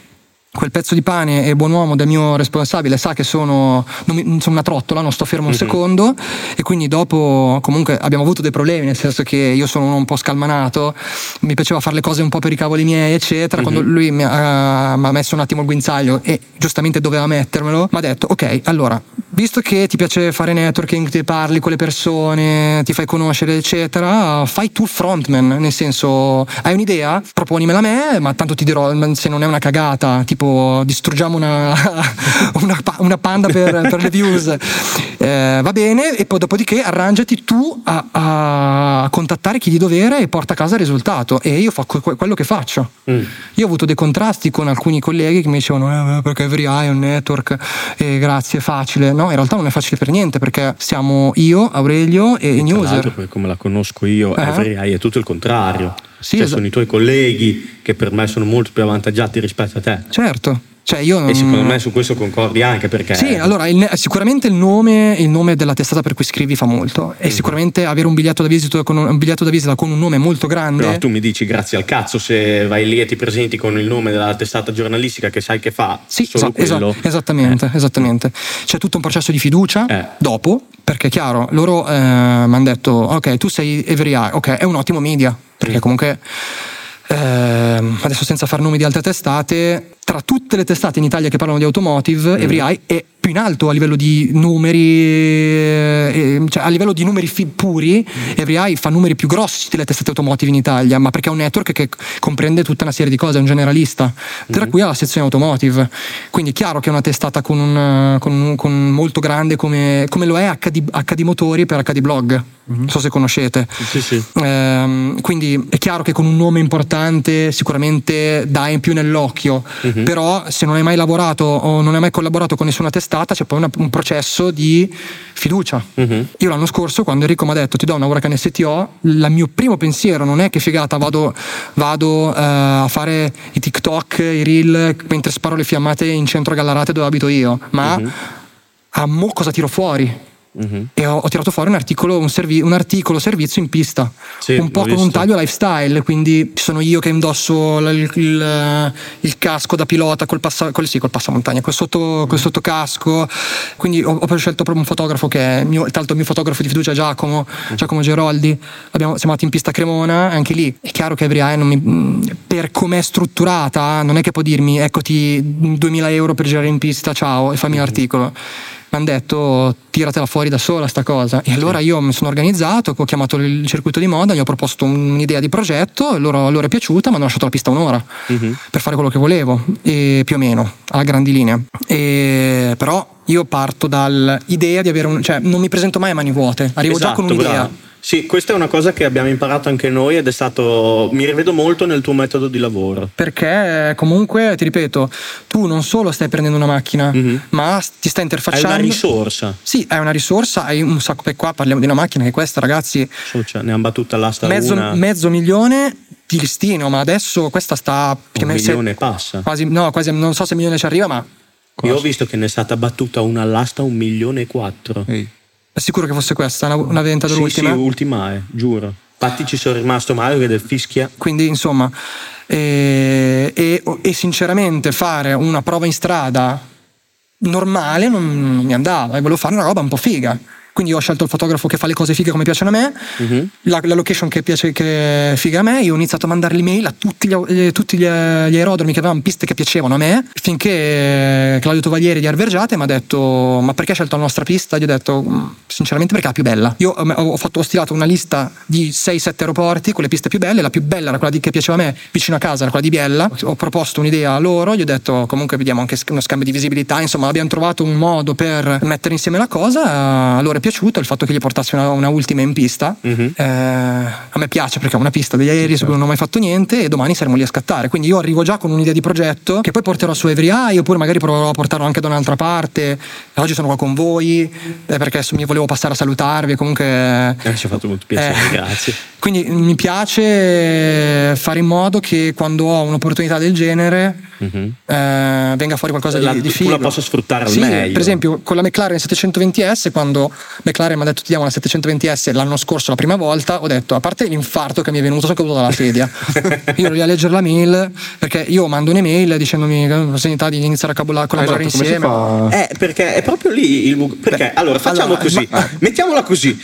quel pezzo di pane e buon uomo del mio responsabile sa che sono, non mi- sono una trottola, non sto fermo un secondo. E quindi dopo comunque abbiamo avuto dei problemi, nel senso che io sono uno un po' scalmanato, mi piaceva fare le cose un po' per i cavoli miei eccetera, quando lui mi ha, mi ha messo un attimo il guinzaglio e giustamente doveva mettermelo, mi ha detto ok allora visto che ti piace fare networking, ti parli con le persone, ti fai conoscere eccetera, fai tu frontman, nel senso hai un'idea, proponimela a me, ma tanto ti dirò se non è una cagata, tipo distruggiamo una, una, una panda per, per le views, Eh, va bene, e poi dopodiché arrangiati tu a, a contattare chi di dovere e porta a casa il risultato e io faccio que- quello che faccio. Mm. Io ho avuto dei contrasti con alcuni colleghi che mi dicevano eh, perché Every Eye è un network e grazie è facile. No, in realtà non è facile per niente perché siamo io, Aurelio e l'altro, user. poi, come la conosco io, Eh. Every Eye è tutto il contrario. Sì, Cioè, esatto. sono i tuoi colleghi che per me sono molto più avvantaggiati rispetto a te. Certo. Cioè io non... E secondo me su questo concordi anche perché. Sì, allora il sicuramente il nome, il nome della testata per cui scrivi fa molto e sicuramente avere un biglietto da visita con un, un biglietto da visita con un nome molto grande. Però tu mi dici grazie al cazzo se vai lì e ti presenti con il nome della testata giornalistica che sai che fa Sì, solo esa- quello. esa- esattamente, esattamente. C'è tutto un processo di fiducia Eh. dopo, perché chiaro, loro mi hanno detto, ok, tu sei Every Eye, ok, è un ottimo media, perché comunque ehm, adesso senza far nomi di altre testate, tra tutte le testate in Italia che parlano di automotive, Every Eye è più in alto a livello di numeri, eh, cioè a livello di numeri fi- puri, Every Eye fa numeri più grossi delle testate automotive in Italia, ma perché è un network che comprende tutta una serie di cose, è un generalista, tra cui ha la sezione automotive. Quindi è chiaro che è una testata con, un, con, un- con molto grande come, come lo è HD, HD Motori per HD Blog, non so se conoscete. Sì, sì. Ehm, quindi è chiaro che con un nome importante sicuramente dai in più nell'occhio, però se non hai mai lavorato o non hai mai collaborato con nessuna testata c'è poi una- un processo di fiducia. Mhm. Io l'anno scorso quando Enrico mi ha detto ti do una Huracan STO, il mio primo pensiero non è che figata vado, vado, eh, a fare i TikTok, i reel mentre sparo le fiammate in centro a Gallarate dove abito io, ma a mo cosa tiro fuori? Mhm. e ho, ho tirato fuori un articolo, un, servi- un articolo servizio in pista, Sì, un po' con un visto. taglio lifestyle, quindi sono io che indosso l- il, il- il casco da pilota col, passa, col, sì, col passamontagna, col, sotto, col sottocasco, quindi ho, ho scelto proprio un fotografo che è il mio, tra l'altro il mio fotografo di fiducia Giacomo, Giacomo Geroldi, Abbiamo, siamo andati in pista Cremona, anche lì è chiaro che Every Eye per com'è strutturata non è che può dirmi eccoti 2000 euro per girare in pista, ciao e fammi l'articolo. Mi hanno detto tiratela fuori da sola sta cosa e allora io mi sono organizzato, ho chiamato il circuito di moda, gli ho proposto un'idea di progetto, loro, loro è piaciuta, mi hanno lasciato la pista un'ora Mhm. per fare quello che volevo, e più o meno, a grandi linee. E, però io parto dall'idea di avere un... cioè non mi presento mai a mani vuote, arrivo già con Esatto, un'idea. bravo. Sì, questa è una cosa che abbiamo imparato anche noi ed è stato. Mi rivedo molto nel tuo metodo di lavoro. Perché comunque, ti ripeto, tu non solo stai prendendo una macchina, Mhm. ma ti stai interfacciando. una risorsa. Sì, hai una risorsa, hai un sacco. E qua parliamo di una macchina che questa, ragazzi, Cioè, ne hanno battuta l'asta mezzo, una. mezzo milione di listino, ma adesso questa sta. un se- milione e passa. quasi, no, quasi, non so se milione ci arriva, ma Io ho visto che ne è stata battuta una all'asta un milione e quattro. Ehi. è sicuro che fosse questa, una, una venta Sì, dell'ultima. sì, ultima è, giuro. Infatti ci sono rimasto male perché del fischia. Quindi, insomma, e, e- e sinceramente fare una prova in strada normale non, non mi andava, e volevo fare una roba un po' figa. Quindi ho scelto il fotografo che fa le cose fighe come piacciono a me, Mhm. la, la location che piace che è figa a me. Io ho iniziato a mandare l'email a tutti gli, eh, tutti gli, gli aerodromi che avevano piste che piacevano a me. Finché eh, Claudio Tovaglieri di Arvergiate mi ha detto: Ma perché hai scelto la nostra pista? Gli ho detto: "Mm, Sinceramente, perché è la più bella. Io eh, ho, fatto, ho stilato una lista di 6-7 aeroporti con le piste più belle. La più bella era quella di- che piaceva a me, vicino a casa, era quella di Biella. Ho proposto un'idea a loro. Gli ho detto: Comunque, vediamo anche uno scambio di visibilità. Insomma, abbiamo trovato un modo per mettere insieme la cosa. A loro è piaciuto il fatto che gli portassi una, una ultima in pista. Mhm. Eh, a me piace perché è una pista degli aerei su cui non ho mai fatto niente e domani saremo lì a scattare. Quindi io arrivo già con un'idea di progetto che poi porterò su Every Eye oppure magari proverò a portarlo anche da un'altra parte. Oggi sono qua con voi eh, perché mi volevo passare a salutarvi comunque... Eh, ci ha fatto molto piacere, Eh, grazie. Quindi mi piace fare in modo che quando ho un'opportunità del genere Mhm. eh, venga fuori qualcosa La- di, di tu figo. la possa sfruttare al Sì, meglio. Per esempio, con la McLaren 720S, quando McLaren mi ha detto ti diamo la 720S l'anno scorso la prima volta, ho detto a parte l'infarto che mi è venuto, sono caduto dalla sedia. io ero lì a leggere la mail perché io mando un'email dicendomi che ho la possibilità di iniziare a collaborare Esatto, come si insieme. fa? Eh, perché è proprio lì il Perché allora facciamo allora, così, ma- mettiamola così.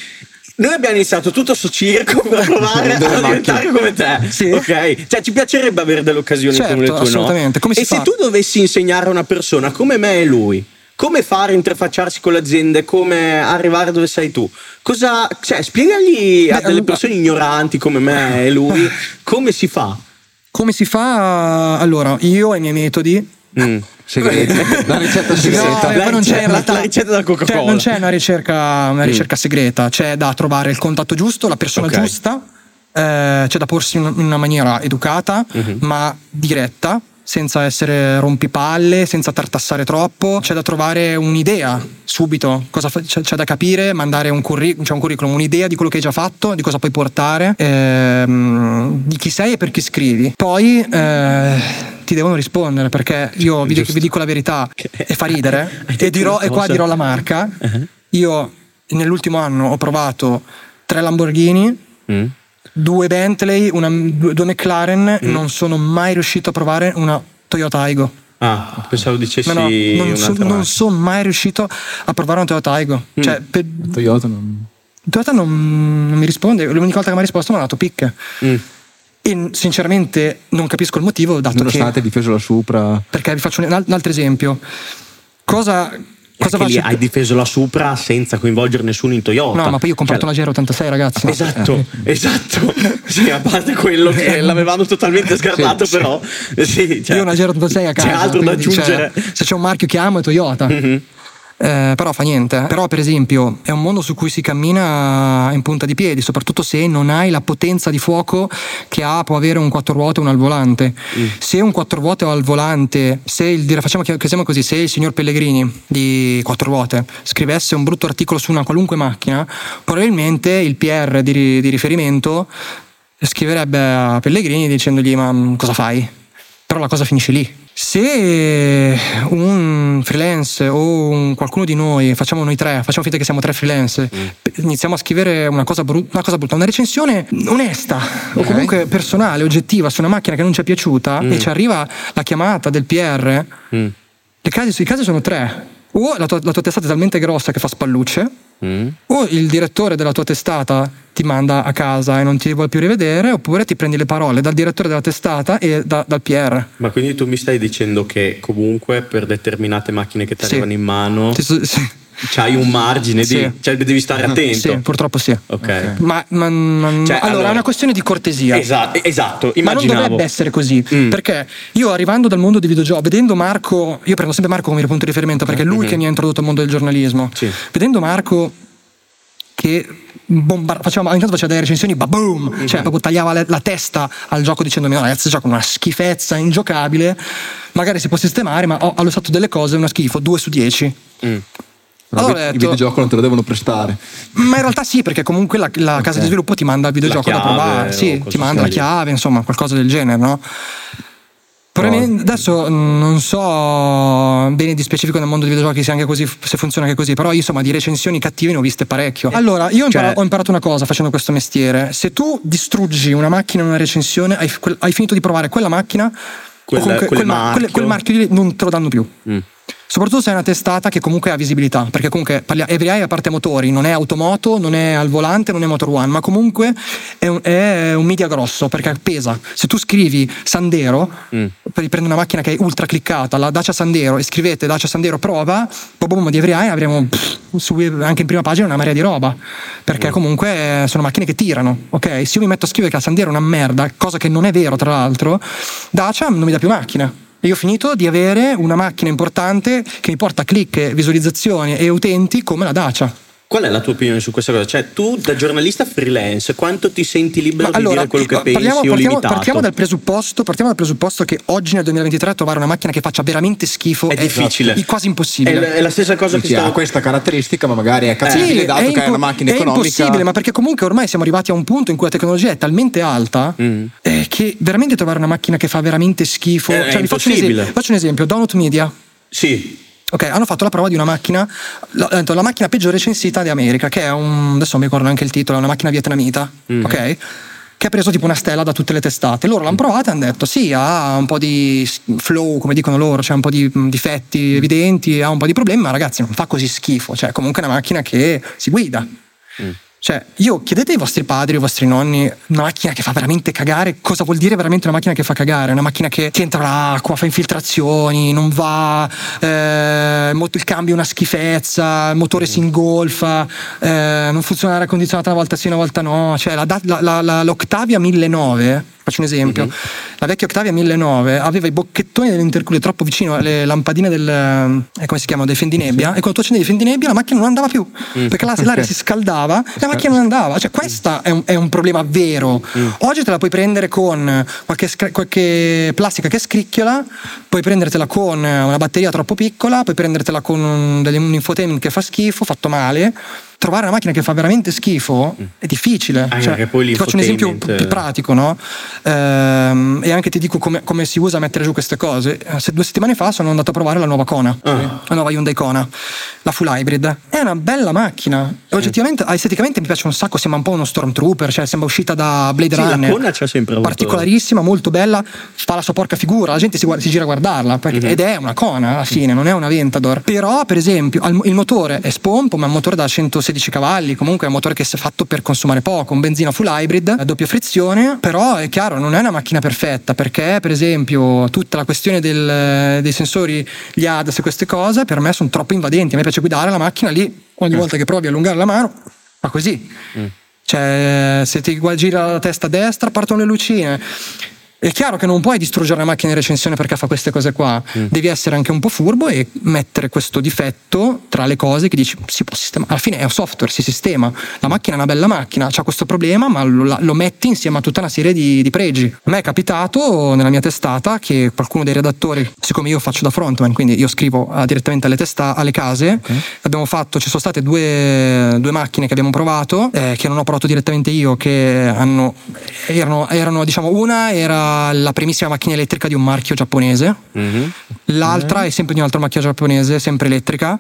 Noi abbiamo iniziato tutto sto circo per provare a Delle diventare come te. Sì. Ok? Cioè, ci piacerebbe avere delle occasioni Certo, come le tue, assolutamente. no? Come si e se fa? tu dovessi insegnare a una persona come me e lui, come fare a interfacciarsi con le aziende, come arrivare dove sei tu, cosa. Cioè, spiegagli a Beh, delle allora- persone ignoranti come me e lui come si fa. Come si fa? Allora, io e i miei metodi. Mm. Segreti. La ricetta No, segreta. La poi non c'è realtà- la ricetta della Coca-Cola. Cioè, non c'è una ricerca, una ricerca segreta, c'è da trovare il contatto giusto, la persona Ok. giusta, eh, c'è da porsi in in una maniera educata, ma diretta. Senza essere rompipalle, senza tartassare troppo, c'è da trovare un'idea subito, cosa fa- c'è, da capire, mandare un, curri- cioè un curriculum, un'idea di quello che hai già fatto, di cosa puoi portare, ehm, di chi sei e per chi scrivi. Poi eh, ti devono rispondere perché io vi, dico- vi dico la verità e fa ridere e, dirò, e qua dirò la marca. Uh-huh. Io nell'ultimo anno ho provato tre Lamborghini, Mm. Due Bentley, una- due, due McLaren, Mm. non sono mai riuscito a provare una Toyota Aigo. Ah, pensavo dicessi No, no, non, so- non sono mai riuscito a provare una Toyota Aigo. Mm. Cioè, per- Toyota non... Toyota non, non mi risponde, l'unica volta che mi ha risposto mi ha dato picche. Mm. E sinceramente non capisco il motivo, dato Nonostante che... hai difeso la Supra. Perché vi faccio un, un altro esempio. Cosa, cosa Anche lì faccio? hai difeso la Supra senza coinvolgere nessuno in Toyota. No, ma poi io ho comprato Cioè, una GR86, ragazzi. Esatto, esatto. Sì, a parte quello che l'avevamo totalmente scartato, Sì, sì. però. Sì, cioè, io ho una GR86 a casa. C'è altro da cioè, aggiungere. se c'è un marchio che amo è Toyota. Mhm. Eh, però fa niente. Però, per esempio, è un mondo su cui si cammina in punta di piedi, soprattutto se non hai la potenza di fuoco che ha, può avere un quattro ruote o un al volante. Mm. Se un quattro ruote o al volante, se il facciamo che chiamiamo così, se il signor Pellegrini di quattro ruote scrivesse un brutto articolo su una qualunque macchina, probabilmente il PR di, di riferimento scriverebbe a Pellegrini dicendogli: Ma mm, cosa fai? Però la cosa finisce lì. Se un freelance o un- qualcuno di noi, facciamo noi tre, facciamo finta che siamo tre freelance, p- iniziamo a scrivere una cosa, bru- una cosa brutta, una recensione onesta o comunque personale, oggettiva su una macchina che non ci è piaciuta e ci arriva la chiamata del PR, Mm. le casi, i casi sono tre. O la tua, la tua testata è talmente grossa che fa spallucce, Mm. o il direttore della tua testata ti manda a casa e non ti vuole più rivedere, oppure ti prendi le parole dal direttore della testata e da- dal PR. Ma quindi tu mi stai dicendo che comunque per determinate macchine che ti Sì. arrivano in mano Ti so- sì, c'hai un margine Sì. di... Cioè devi stare attento. sì, purtroppo sì. Ok. Ma, ma- ma- Cioè, allora, allora- è una questione di cortesia. Esatto, esatto, Ma non immaginavo. dovrebbe essere così, Mm. perché io arrivando dal mondo dei videogiochi, vedendo Marco, io prendo sempre Marco come punto di riferimento perché è lui che mi ha introdotto al mondo del giornalismo. Mm-hmm. Sì. Vedendo Marco che bombar- faceva, ogni tanto faceva delle recensioni, ba boom, Mm-hmm. cioè proprio tagliava le- la testa al gioco dicendomi no ragazzi, gioco è una schifezza, ingiocabile, magari si può sistemare, ma oh, allo stato delle cose è una schifo, 2 su 10. Mm. Allora detto- videogioco non te lo devono prestare. Ma in realtà sì, perché comunque la, la casa di sviluppo ti manda il videogioco La da chiave provare, sì, ti manda la chiave, insomma, qualcosa del genere, no? Adesso mh, non so bene di specifico nel mondo dei videogiochi se, anche così, se funziona anche così, però io insomma di recensioni cattive ne ho viste parecchio. Allora, io Cioè- ho imparato una cosa facendo questo mestiere: se tu distruggi una macchina in una recensione, hai, hai finito di provare quella macchina, Quel- o comunque quel quel, ma- marchio. quel- quel marchio lì non te lo danno più. Mm. Soprattutto se è una testata che comunque ha visibilità, perché comunque parlia- EveryEye a parte motori, non è automoto, non è al volante, non è Motor One, ma comunque è un, è un media grosso perché pesa. Se tu scrivi Sandero, Mm. per prendere una macchina che è ultra cliccata, la Dacia Sandero, e scrivete Dacia Sandero prova, boh, boh, di EveryEye avremo pff, su- anche in prima pagina una marea di roba, perché comunque eh, sono macchine che tirano, ok? Se io mi metto a scrivere che la Sandero è una merda, cosa che non è vero tra l'altro, Dacia non mi dà più macchina. E io ho finito di avere una macchina importante che mi porta click, visualizzazioni e utenti come la Dacia. Qual è la tua opinione su questa cosa? Cioè, tu da giornalista freelance, quanto ti senti libero Ma di dire quello che pensi parliamo, o partiamo- limitato? partiamo dal presupposto, partiamo dal presupposto che oggi nel 2023 trovare una macchina che faccia veramente schifo È difficile. è quasi È, impossibile. l- è la stessa cosa che Dici, ha stavo... questa caratteristica, ma magari è capibile Sì, dato è, che è impo- una macchina è economica. impossibile, ma perché comunque ormai siamo arrivati a un punto in cui la tecnologia è talmente alta Mm. eh, che veramente trovare una macchina che fa veramente schifo. Eh, è Cioè, vi faccio un, impossibile. esempio, faccio un esempio: Donut Media. Sì, Ok, hanno fatto la prova di una macchina, la, detto, la macchina peggiore recensita di America, che è un, adesso mi ricordo neanche il titolo, è una macchina vietnamita, Mm. ok? Che ha preso tipo una stella da tutte le testate. Loro l'hanno provata e hanno detto sì, ha un po' di flow, come dicono loro, cioè un po' di mh, difetti evidenti, ha un po' di problemi, ma ragazzi non fa così schifo, cioè comunque è una macchina che si guida. Cioè, io chiedete ai vostri padri, ai vostri nonni, una macchina che fa veramente cagare, cosa vuol dire veramente una macchina che fa cagare? Una macchina che ti entra l'acqua, fa infiltrazioni, non va, eh, il cambio è una schifezza, il motore si ingolfa, eh, non funziona l'aria condizionata una volta sì, una volta no. Cioè, la- la- la- l'Octavia 1009, faccio un esempio, la vecchia Octavia 1009 aveva i bocchettoni dell'intercooler troppo vicino alle lampadine del, eh, come si chiamano, dei fendinebbia, e quando tu accendevi i fendinebbia la macchina non andava più, perché la- l'aria si scaldava e la macchina non andava. Cioè, questo è un, è un problema vero. Oggi te la puoi prendere con qualche, qualche plastica che scricchiola, puoi prendertela con una batteria troppo piccola, puoi prendertela con un, un infotainment che fa schifo, fatto male. Trovare una macchina che fa veramente schifo è difficile. Anche Cioè, ti faccio un esempio più pratico, no? Ehm, e anche ti dico come, come si usa a mettere giù queste cose. Eh, Se due settimane fa sono andato a provare la nuova Kona, Ah. la nuova Hyundai Kona, la full hybrid. È una bella macchina. E Oggettivamente, esteticamente mi piace un sacco, sembra un po' uno Stormtrooper, cioè sembra uscita da Blade Sì, la Runner. Kona c'ha sempre avuto- Particolarissima, molto bella, fa la sua porca figura, la gente si, guarda- si gira a guardarla, perché- Mhm. ed è una Kona alla fine, non è una Ventador. Però, per esempio, il motore è spompo, ma è un motore da 116 cavalli, comunque è un motore che si è fatto per consumare poco, un benzina full hybrid, a doppia frizione, però è chiaro, non è una macchina perfetta, perché per esempio tutta la questione del- dei sensori, gli ADAS e queste cose, per me sono troppo invadenti, a me piace guidare la macchina lì, ogni volta che provi a allungare la mano, fa così. Cioè, se ti gira la testa a destra, partono le lucine. È chiaro che non puoi distruggere la macchina in recensione perché fa queste cose qua. Devi essere anche un po' furbo e mettere questo difetto tra le cose che dici si può sistemare. Alla fine è un software, si sistema. La macchina è una bella macchina, ha questo problema, ma lo, lo metti insieme a tutta una serie di, di pregi. A me è capitato nella mia testata che qualcuno dei redattori, siccome io faccio da frontman, quindi io scrivo eh, direttamente alle, testa, alle case, abbiamo fatto, ci sono state due, due macchine che abbiamo provato, eh, che non ho provato direttamente io, che hanno, erano, erano, diciamo, una era era la primissima macchina elettrica di un marchio giapponese. Mhm. L'altra è sempre di un altro marchio giapponese, sempre elettrica.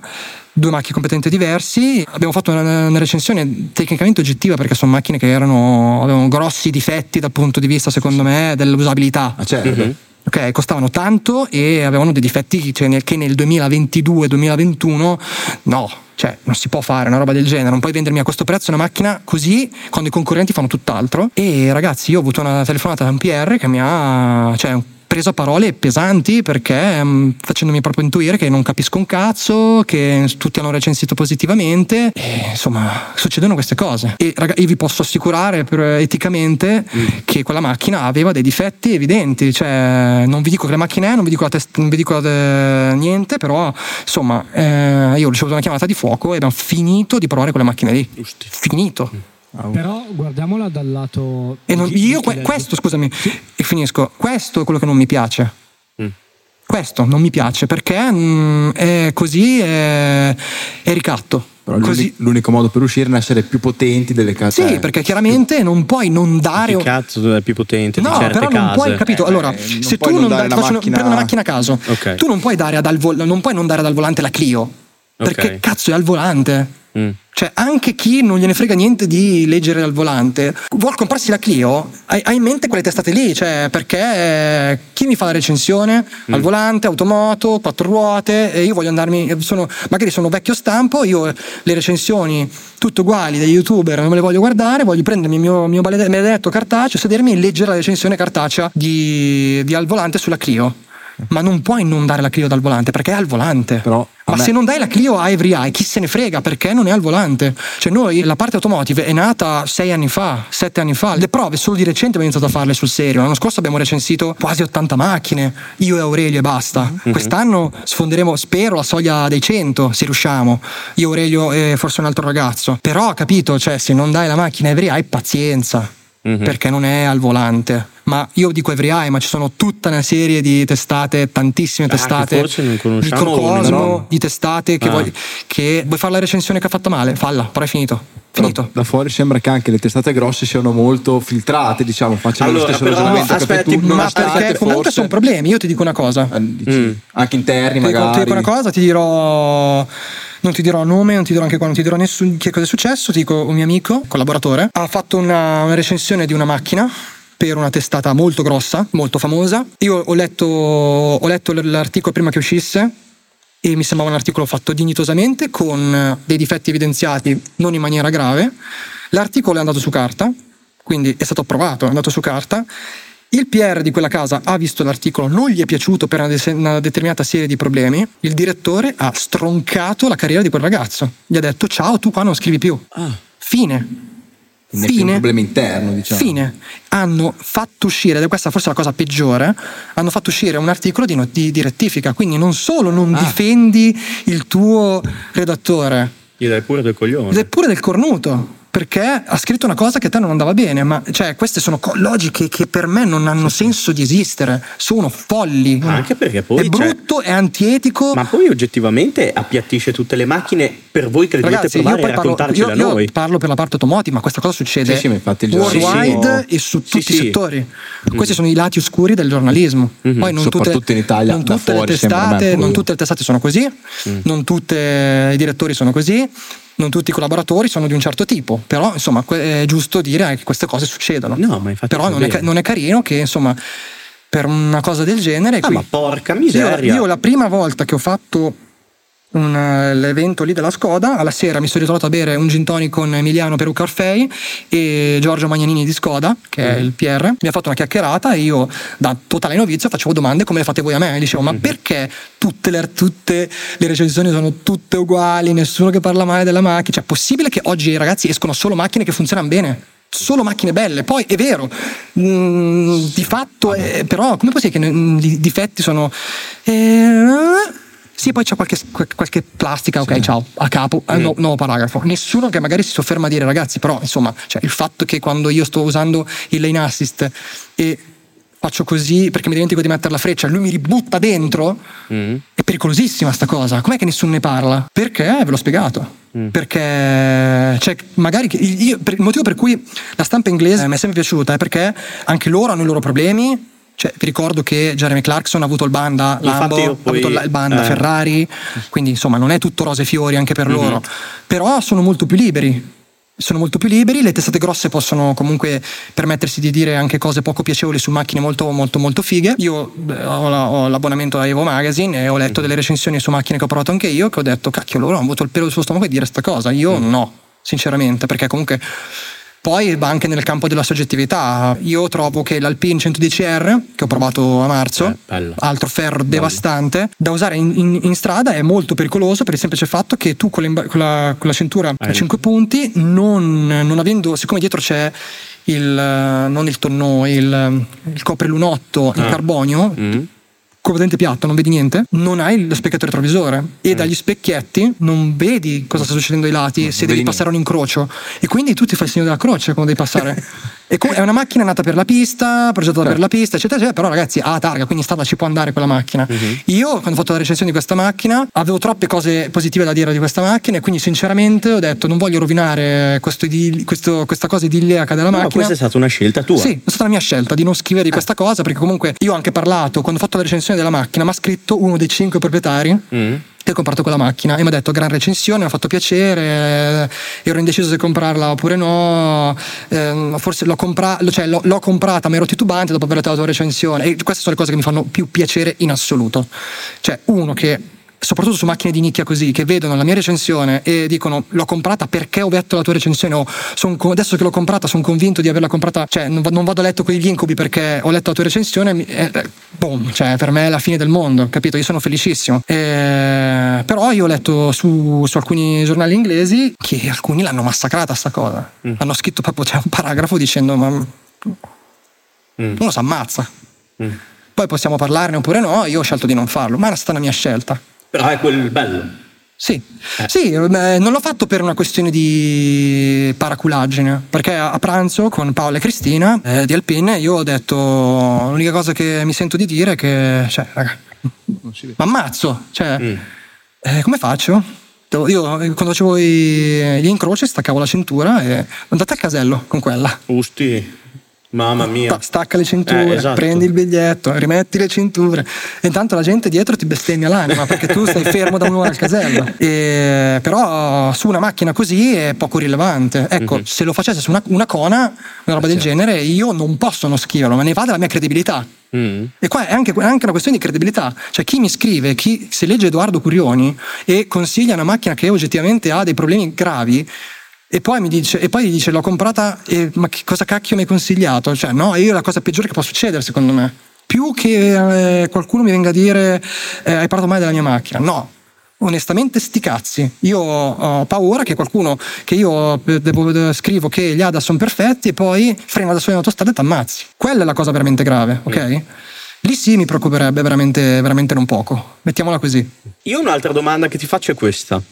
Due macchine completamente diversi. Abbiamo fatto una, una recensione tecnicamente oggettiva perché sono macchine che erano, avevano grossi difetti dal punto di vista, secondo me, dell'usabilità. Ah, certo. Mhm. Ok, costavano tanto e avevano dei difetti cioè, nel- che nel 2022-2021 no, cioè non si può fare una roba del genere, non puoi vendermi a questo prezzo una macchina così quando i concorrenti fanno tutt'altro. E ragazzi, io ho avuto una telefonata da un PR che mi ha cioè, preso a parole pesanti perché mm, facendomi proprio intuire che non capisco un cazzo, che tutti hanno recensito positivamente e insomma succedono queste cose. E raga, io vi posso assicurare per- eticamente che quella macchina aveva dei difetti evidenti, cioè non vi dico che la macchina è, non vi dico, la test- non vi dico eh, niente, però insomma eh, io ho ricevuto una chiamata di fuoco e abbiamo finito di provare quelle macchine lì. Finito. Però guardiaamola dal lato. E non- io questo, scusami, e finisco. Questo è quello che non mi piace. Mm. Questo non mi piace perché mm, è così, è, è ricatto. Però Così- l'uni- l'unico modo per uscire è essere più potenti delle case. Sì, perché chiaramente non puoi non dare. Che cazzo è più potente No, di certe però non case? puoi, capito? Eh, allora, non se puoi tu non non, dare dai, una faccio- macchina- prendo una macchina a caso, Ok. tu non puoi dare ad al, vol- non puoi non dare dal volante la Clio. Perché Ok. cazzo è al volante? Mm. Cioè, anche chi non gliene frega niente di leggere al volante, vuol comprarsi la Clio, hai, hai in mente quelle testate lì, cioè, perché eh, chi mi fa la recensione Mm. al volante, automoto, quattro ruote, e io voglio andarmi, sono, magari sono vecchio stampo, io le recensioni tutte uguali degli youtuber non me le voglio guardare, voglio prendermi il mio, mio benedetto cartaceo, sedermi e leggere la recensione cartacea di, di al volante sulla Clio. Ma non puoi non dare la Clio dal volante perché è al volante. Però Ma me- se non dai la Clio a Every Eye, chi se ne frega perché non è al volante? Cioè, noi la parte automotive è nata sei anni fa, sette anni fa. Le prove solo di recente abbiamo iniziato a farle sul serio. L'anno scorso abbiamo recensito quasi 80 macchine, io e Aurelio e basta. Quest'anno sfonderemo, spero, la soglia dei 100 se riusciamo. Io, Aurelio e forse un altro ragazzo. Però, capito, cioè, se non dai la macchina a Every Eye, pazienza. Mhm. Perché non è al volante. Ma io dico Every Eye, ma ci sono tutta una serie di testate, tantissime Ah, testate. forse non conosciamo Microcosmo, uno. di testate che, Ah. vuoi, che vuoi fare la recensione che ha fatto male, falla, però è finito. Però Finito. Da fuori sembra che anche le testate grosse siano molto filtrate, diciamo, facciano Allora, lo stesso però, ragionamento aspetti, tu, ma perché comunque forse- sono problemi, io ti dico una cosa. eh, dici, Mm. anche interni Ti dico, ti magari. dico una cosa, ti dirò. Non ti dirò nome, non ti dirò anche qua, non ti dirò nessun, che cosa è successo. Ti dico un mio amico, collaboratore, ha fatto una, una recensione di una macchina per una testata molto grossa, molto famosa. Io ho letto, ho letto l'articolo prima che uscisse e mi sembrava un articolo fatto dignitosamente, con dei difetti evidenziati non in maniera grave. L'articolo è andato su carta, quindi è stato approvato, è andato su carta. Il PR di quella casa ha visto l'articolo, non gli è piaciuto per una, de- una determinata serie di problemi. Il direttore ha stroncato la carriera di quel ragazzo. Gli ha detto: Ciao, tu qua non scrivi più. Ah. Fine. Quindi è un Fine. problema interno, diciamo. Fine. Hanno fatto uscire, ed è questa forse la cosa peggiore, hanno fatto uscire un articolo di, di- di rettifica. Quindi non solo non Ah. difendi il tuo redattore, Gli dai pure del coglione. ed è pure del cornuto. Perché ha scritto una cosa che a te non andava bene, ma cioè, queste sono co- logiche che per me non hanno senso di esistere, sono folli. Ma anche perché poi è brutto, è antietico. Ma poi oggettivamente appiattisce tutte le macchine per voi che le Ragazzi, dovete io provare e parlo, io- io noi. parlo per la parte automotive, ma questa cosa succede Sì, sì, infatti il worldwide giornalismo- e su Sì, tutti sì. i settori. Questi sono i lati oscuri del giornalismo. Poi non tutte, Soprattutto in Italia, non tutte le fuori testate, non tutte le testate sono così, non tutti i direttori sono così. Non tutti i collaboratori sono di un certo tipo, però insomma è giusto dire che queste cose succedono. No, ma infatti però non è, non è carino che insomma per una cosa del genere. Ah, qui- ma porca io, miseria. io la prima volta che ho fatto un, eh, l'evento lì della Skoda, alla sera mi sono ritrovato a bere un gin tonic con Emiliano Perucca Orfei e Giorgio Magnanini di Skoda, che è il PR. Mi ha fatto una chiacchierata e io, da totale novizio, facevo domande come le fate voi a me. E dicevo, ma perché tutte le, tutte le recensioni sono tutte uguali, nessuno che parla male della macchina? Cioè, è possibile che oggi i ragazzi escono solo macchine che funzionano bene? Solo macchine belle, poi è vero, mm, di fatto, è- però come può essere che mm, i difetti sono... eh, sì, poi c'è qualche, qualche plastica, ok, ciao, a capo, eh, no- nuovo paragrafo. Nessuno che magari si sofferma a dire, ragazzi, però insomma, cioè, il fatto che quando io sto usando il lane assist e faccio così perché mi dimentico di mettere la freccia, lui mi ributta dentro, Mm. è pericolosissima sta cosa. Com'è che nessuno ne parla? Perché? Ve l'ho spiegato. Mm. Perché cioè, magari io- il motivo per cui la stampa inglese mi è sempre piaciuta è perché anche loro hanno i loro problemi Cioè, vi ricordo che Jeremy Clarkson ha avuto il banda Lambo, io ha poi- avuto il banda eh. Ferrari, quindi insomma non è tutto rose e fiori anche per loro, però sono molto più liberi. Sono molto più liberi, le testate grosse possono comunque permettersi di dire anche cose poco piacevoli su macchine molto molto molto fighe. Io beh, ho, la- ho l'abbonamento a Evo Magazine e ho letto delle recensioni su macchine che ho provato anche io che ho detto cacchio loro hanno avuto il pelo sullo stomaco di dire sta cosa, io no, sinceramente, perché comunque poi va anche nel campo della soggettività. Io trovo che l'Alpine 110R, che ho provato a marzo, Eh, bello. altro ferro devastante, da usare in, in- in strada è molto pericoloso per il semplice fatto che tu con, l'imba- con la, con la cintura a Eh. 5 punti, non, non avendo, siccome dietro c'è il, eh, non il tonneau, il, il coprelunotto in Ah. carbonio, Mm. Completamente piatto, non vedi niente, non hai lo specchietto retrovisore. E dagli specchietti non vedi cosa sta succedendo ai lati se devi passare un incrocio. E quindi tu ti fai il segno della croce quando devi passare. è una macchina nata per la pista, progettata per la pista, eccetera, eccetera, però ragazzi ha targa, quindi in strada ci può andare quella macchina. Io quando ho fatto la recensione di questa macchina avevo troppe cose positive da dire di questa macchina e quindi sinceramente ho detto non voglio rovinare questo questo- questa cosa idilliaca della Ma macchina. questa è stata una scelta tua. Sì, è stata la mia scelta di non scrivere di questa cosa perché comunque io ho anche parlato, quando ho fatto la recensione della macchina, mi ha scritto uno dei cinque proprietari Mm. Che ha comprato quella macchina e mi ha detto gran recensione, mi ha fatto piacere, eh, ero indeciso se comprarla oppure no, ehm, forse l'ho, compra- cioè, l'ho, l'ho comprata ma ero titubante dopo aver letto la tua recensione e queste sono le cose che mi fanno più piacere in assoluto. Cioè uno che soprattutto su macchine di nicchia così, che vedono la mia recensione e dicono l'ho comprata perché ho letto la tua recensione o adesso che l'ho comprata sono convinto di averla comprata, cioè non, non vado a letto con gli incubi perché ho letto la tua recensione, eh, eh, boom, cioè per me è la fine del mondo, capito? Io sono felicissimo. Eh, però io ho letto su, su alcuni giornali inglesi che alcuni l'hanno massacrata sta cosa, hanno scritto proprio c'è un paragrafo dicendo ma Mm. uno si ammazza. Mm. Poi possiamo parlarne oppure no, io ho scelto di non farlo, ma era stata una mia scelta. Però è quel bello. Sì, sì beh, non l'ho fatto per una questione di paraculaggine, perché a a pranzo con Paola e Cristina eh, di Alpine io ho detto l'unica cosa che mi sento di dire è che, cioè, raga, mi ammazzo, cioè, Mm. eh, come faccio? Io eh, quando facevo gli incroci staccavo la cintura e andate al casello con quella. Usti. Mamma mia. Ta- Stacca le cinture, Eh, esatto. prendi il biglietto, rimetti le cinture. E intanto la gente dietro ti bestemmia l'anima perché tu stai fermo da un'ora al casello. E- però su una macchina così è poco rilevante. Ecco, Mhm. se lo facesse su una, una Kona, una roba del certo. genere, io non posso non scriverlo, ma ne va della mia credibilità. Mm. E qua è anche, è anche una questione di credibilità. Cioè, chi mi scrive, chi se legge Edoardo Curioni e consiglia una macchina che oggettivamente ha dei problemi gravi. E poi mi dice, e poi gli dice: L'ho comprata, e, ma che cosa cacchio mi hai consigliato? Cioè, no, io è la cosa peggiore che può succedere, secondo me. Più che eh, qualcuno mi venga a dire: eh, Hai parlato male della mia macchina. No, onestamente, sti cazzi. Io ho paura che qualcuno che io eh, devo- eh, scrivo che gli ADA sono perfetti e poi frena da solo in autostrada e ti ammazzi. Quella è la cosa veramente grave, ok? Lì sì mi preoccuperebbe veramente, veramente non poco. Mettiamola così. Io un'altra domanda che ti faccio è questa.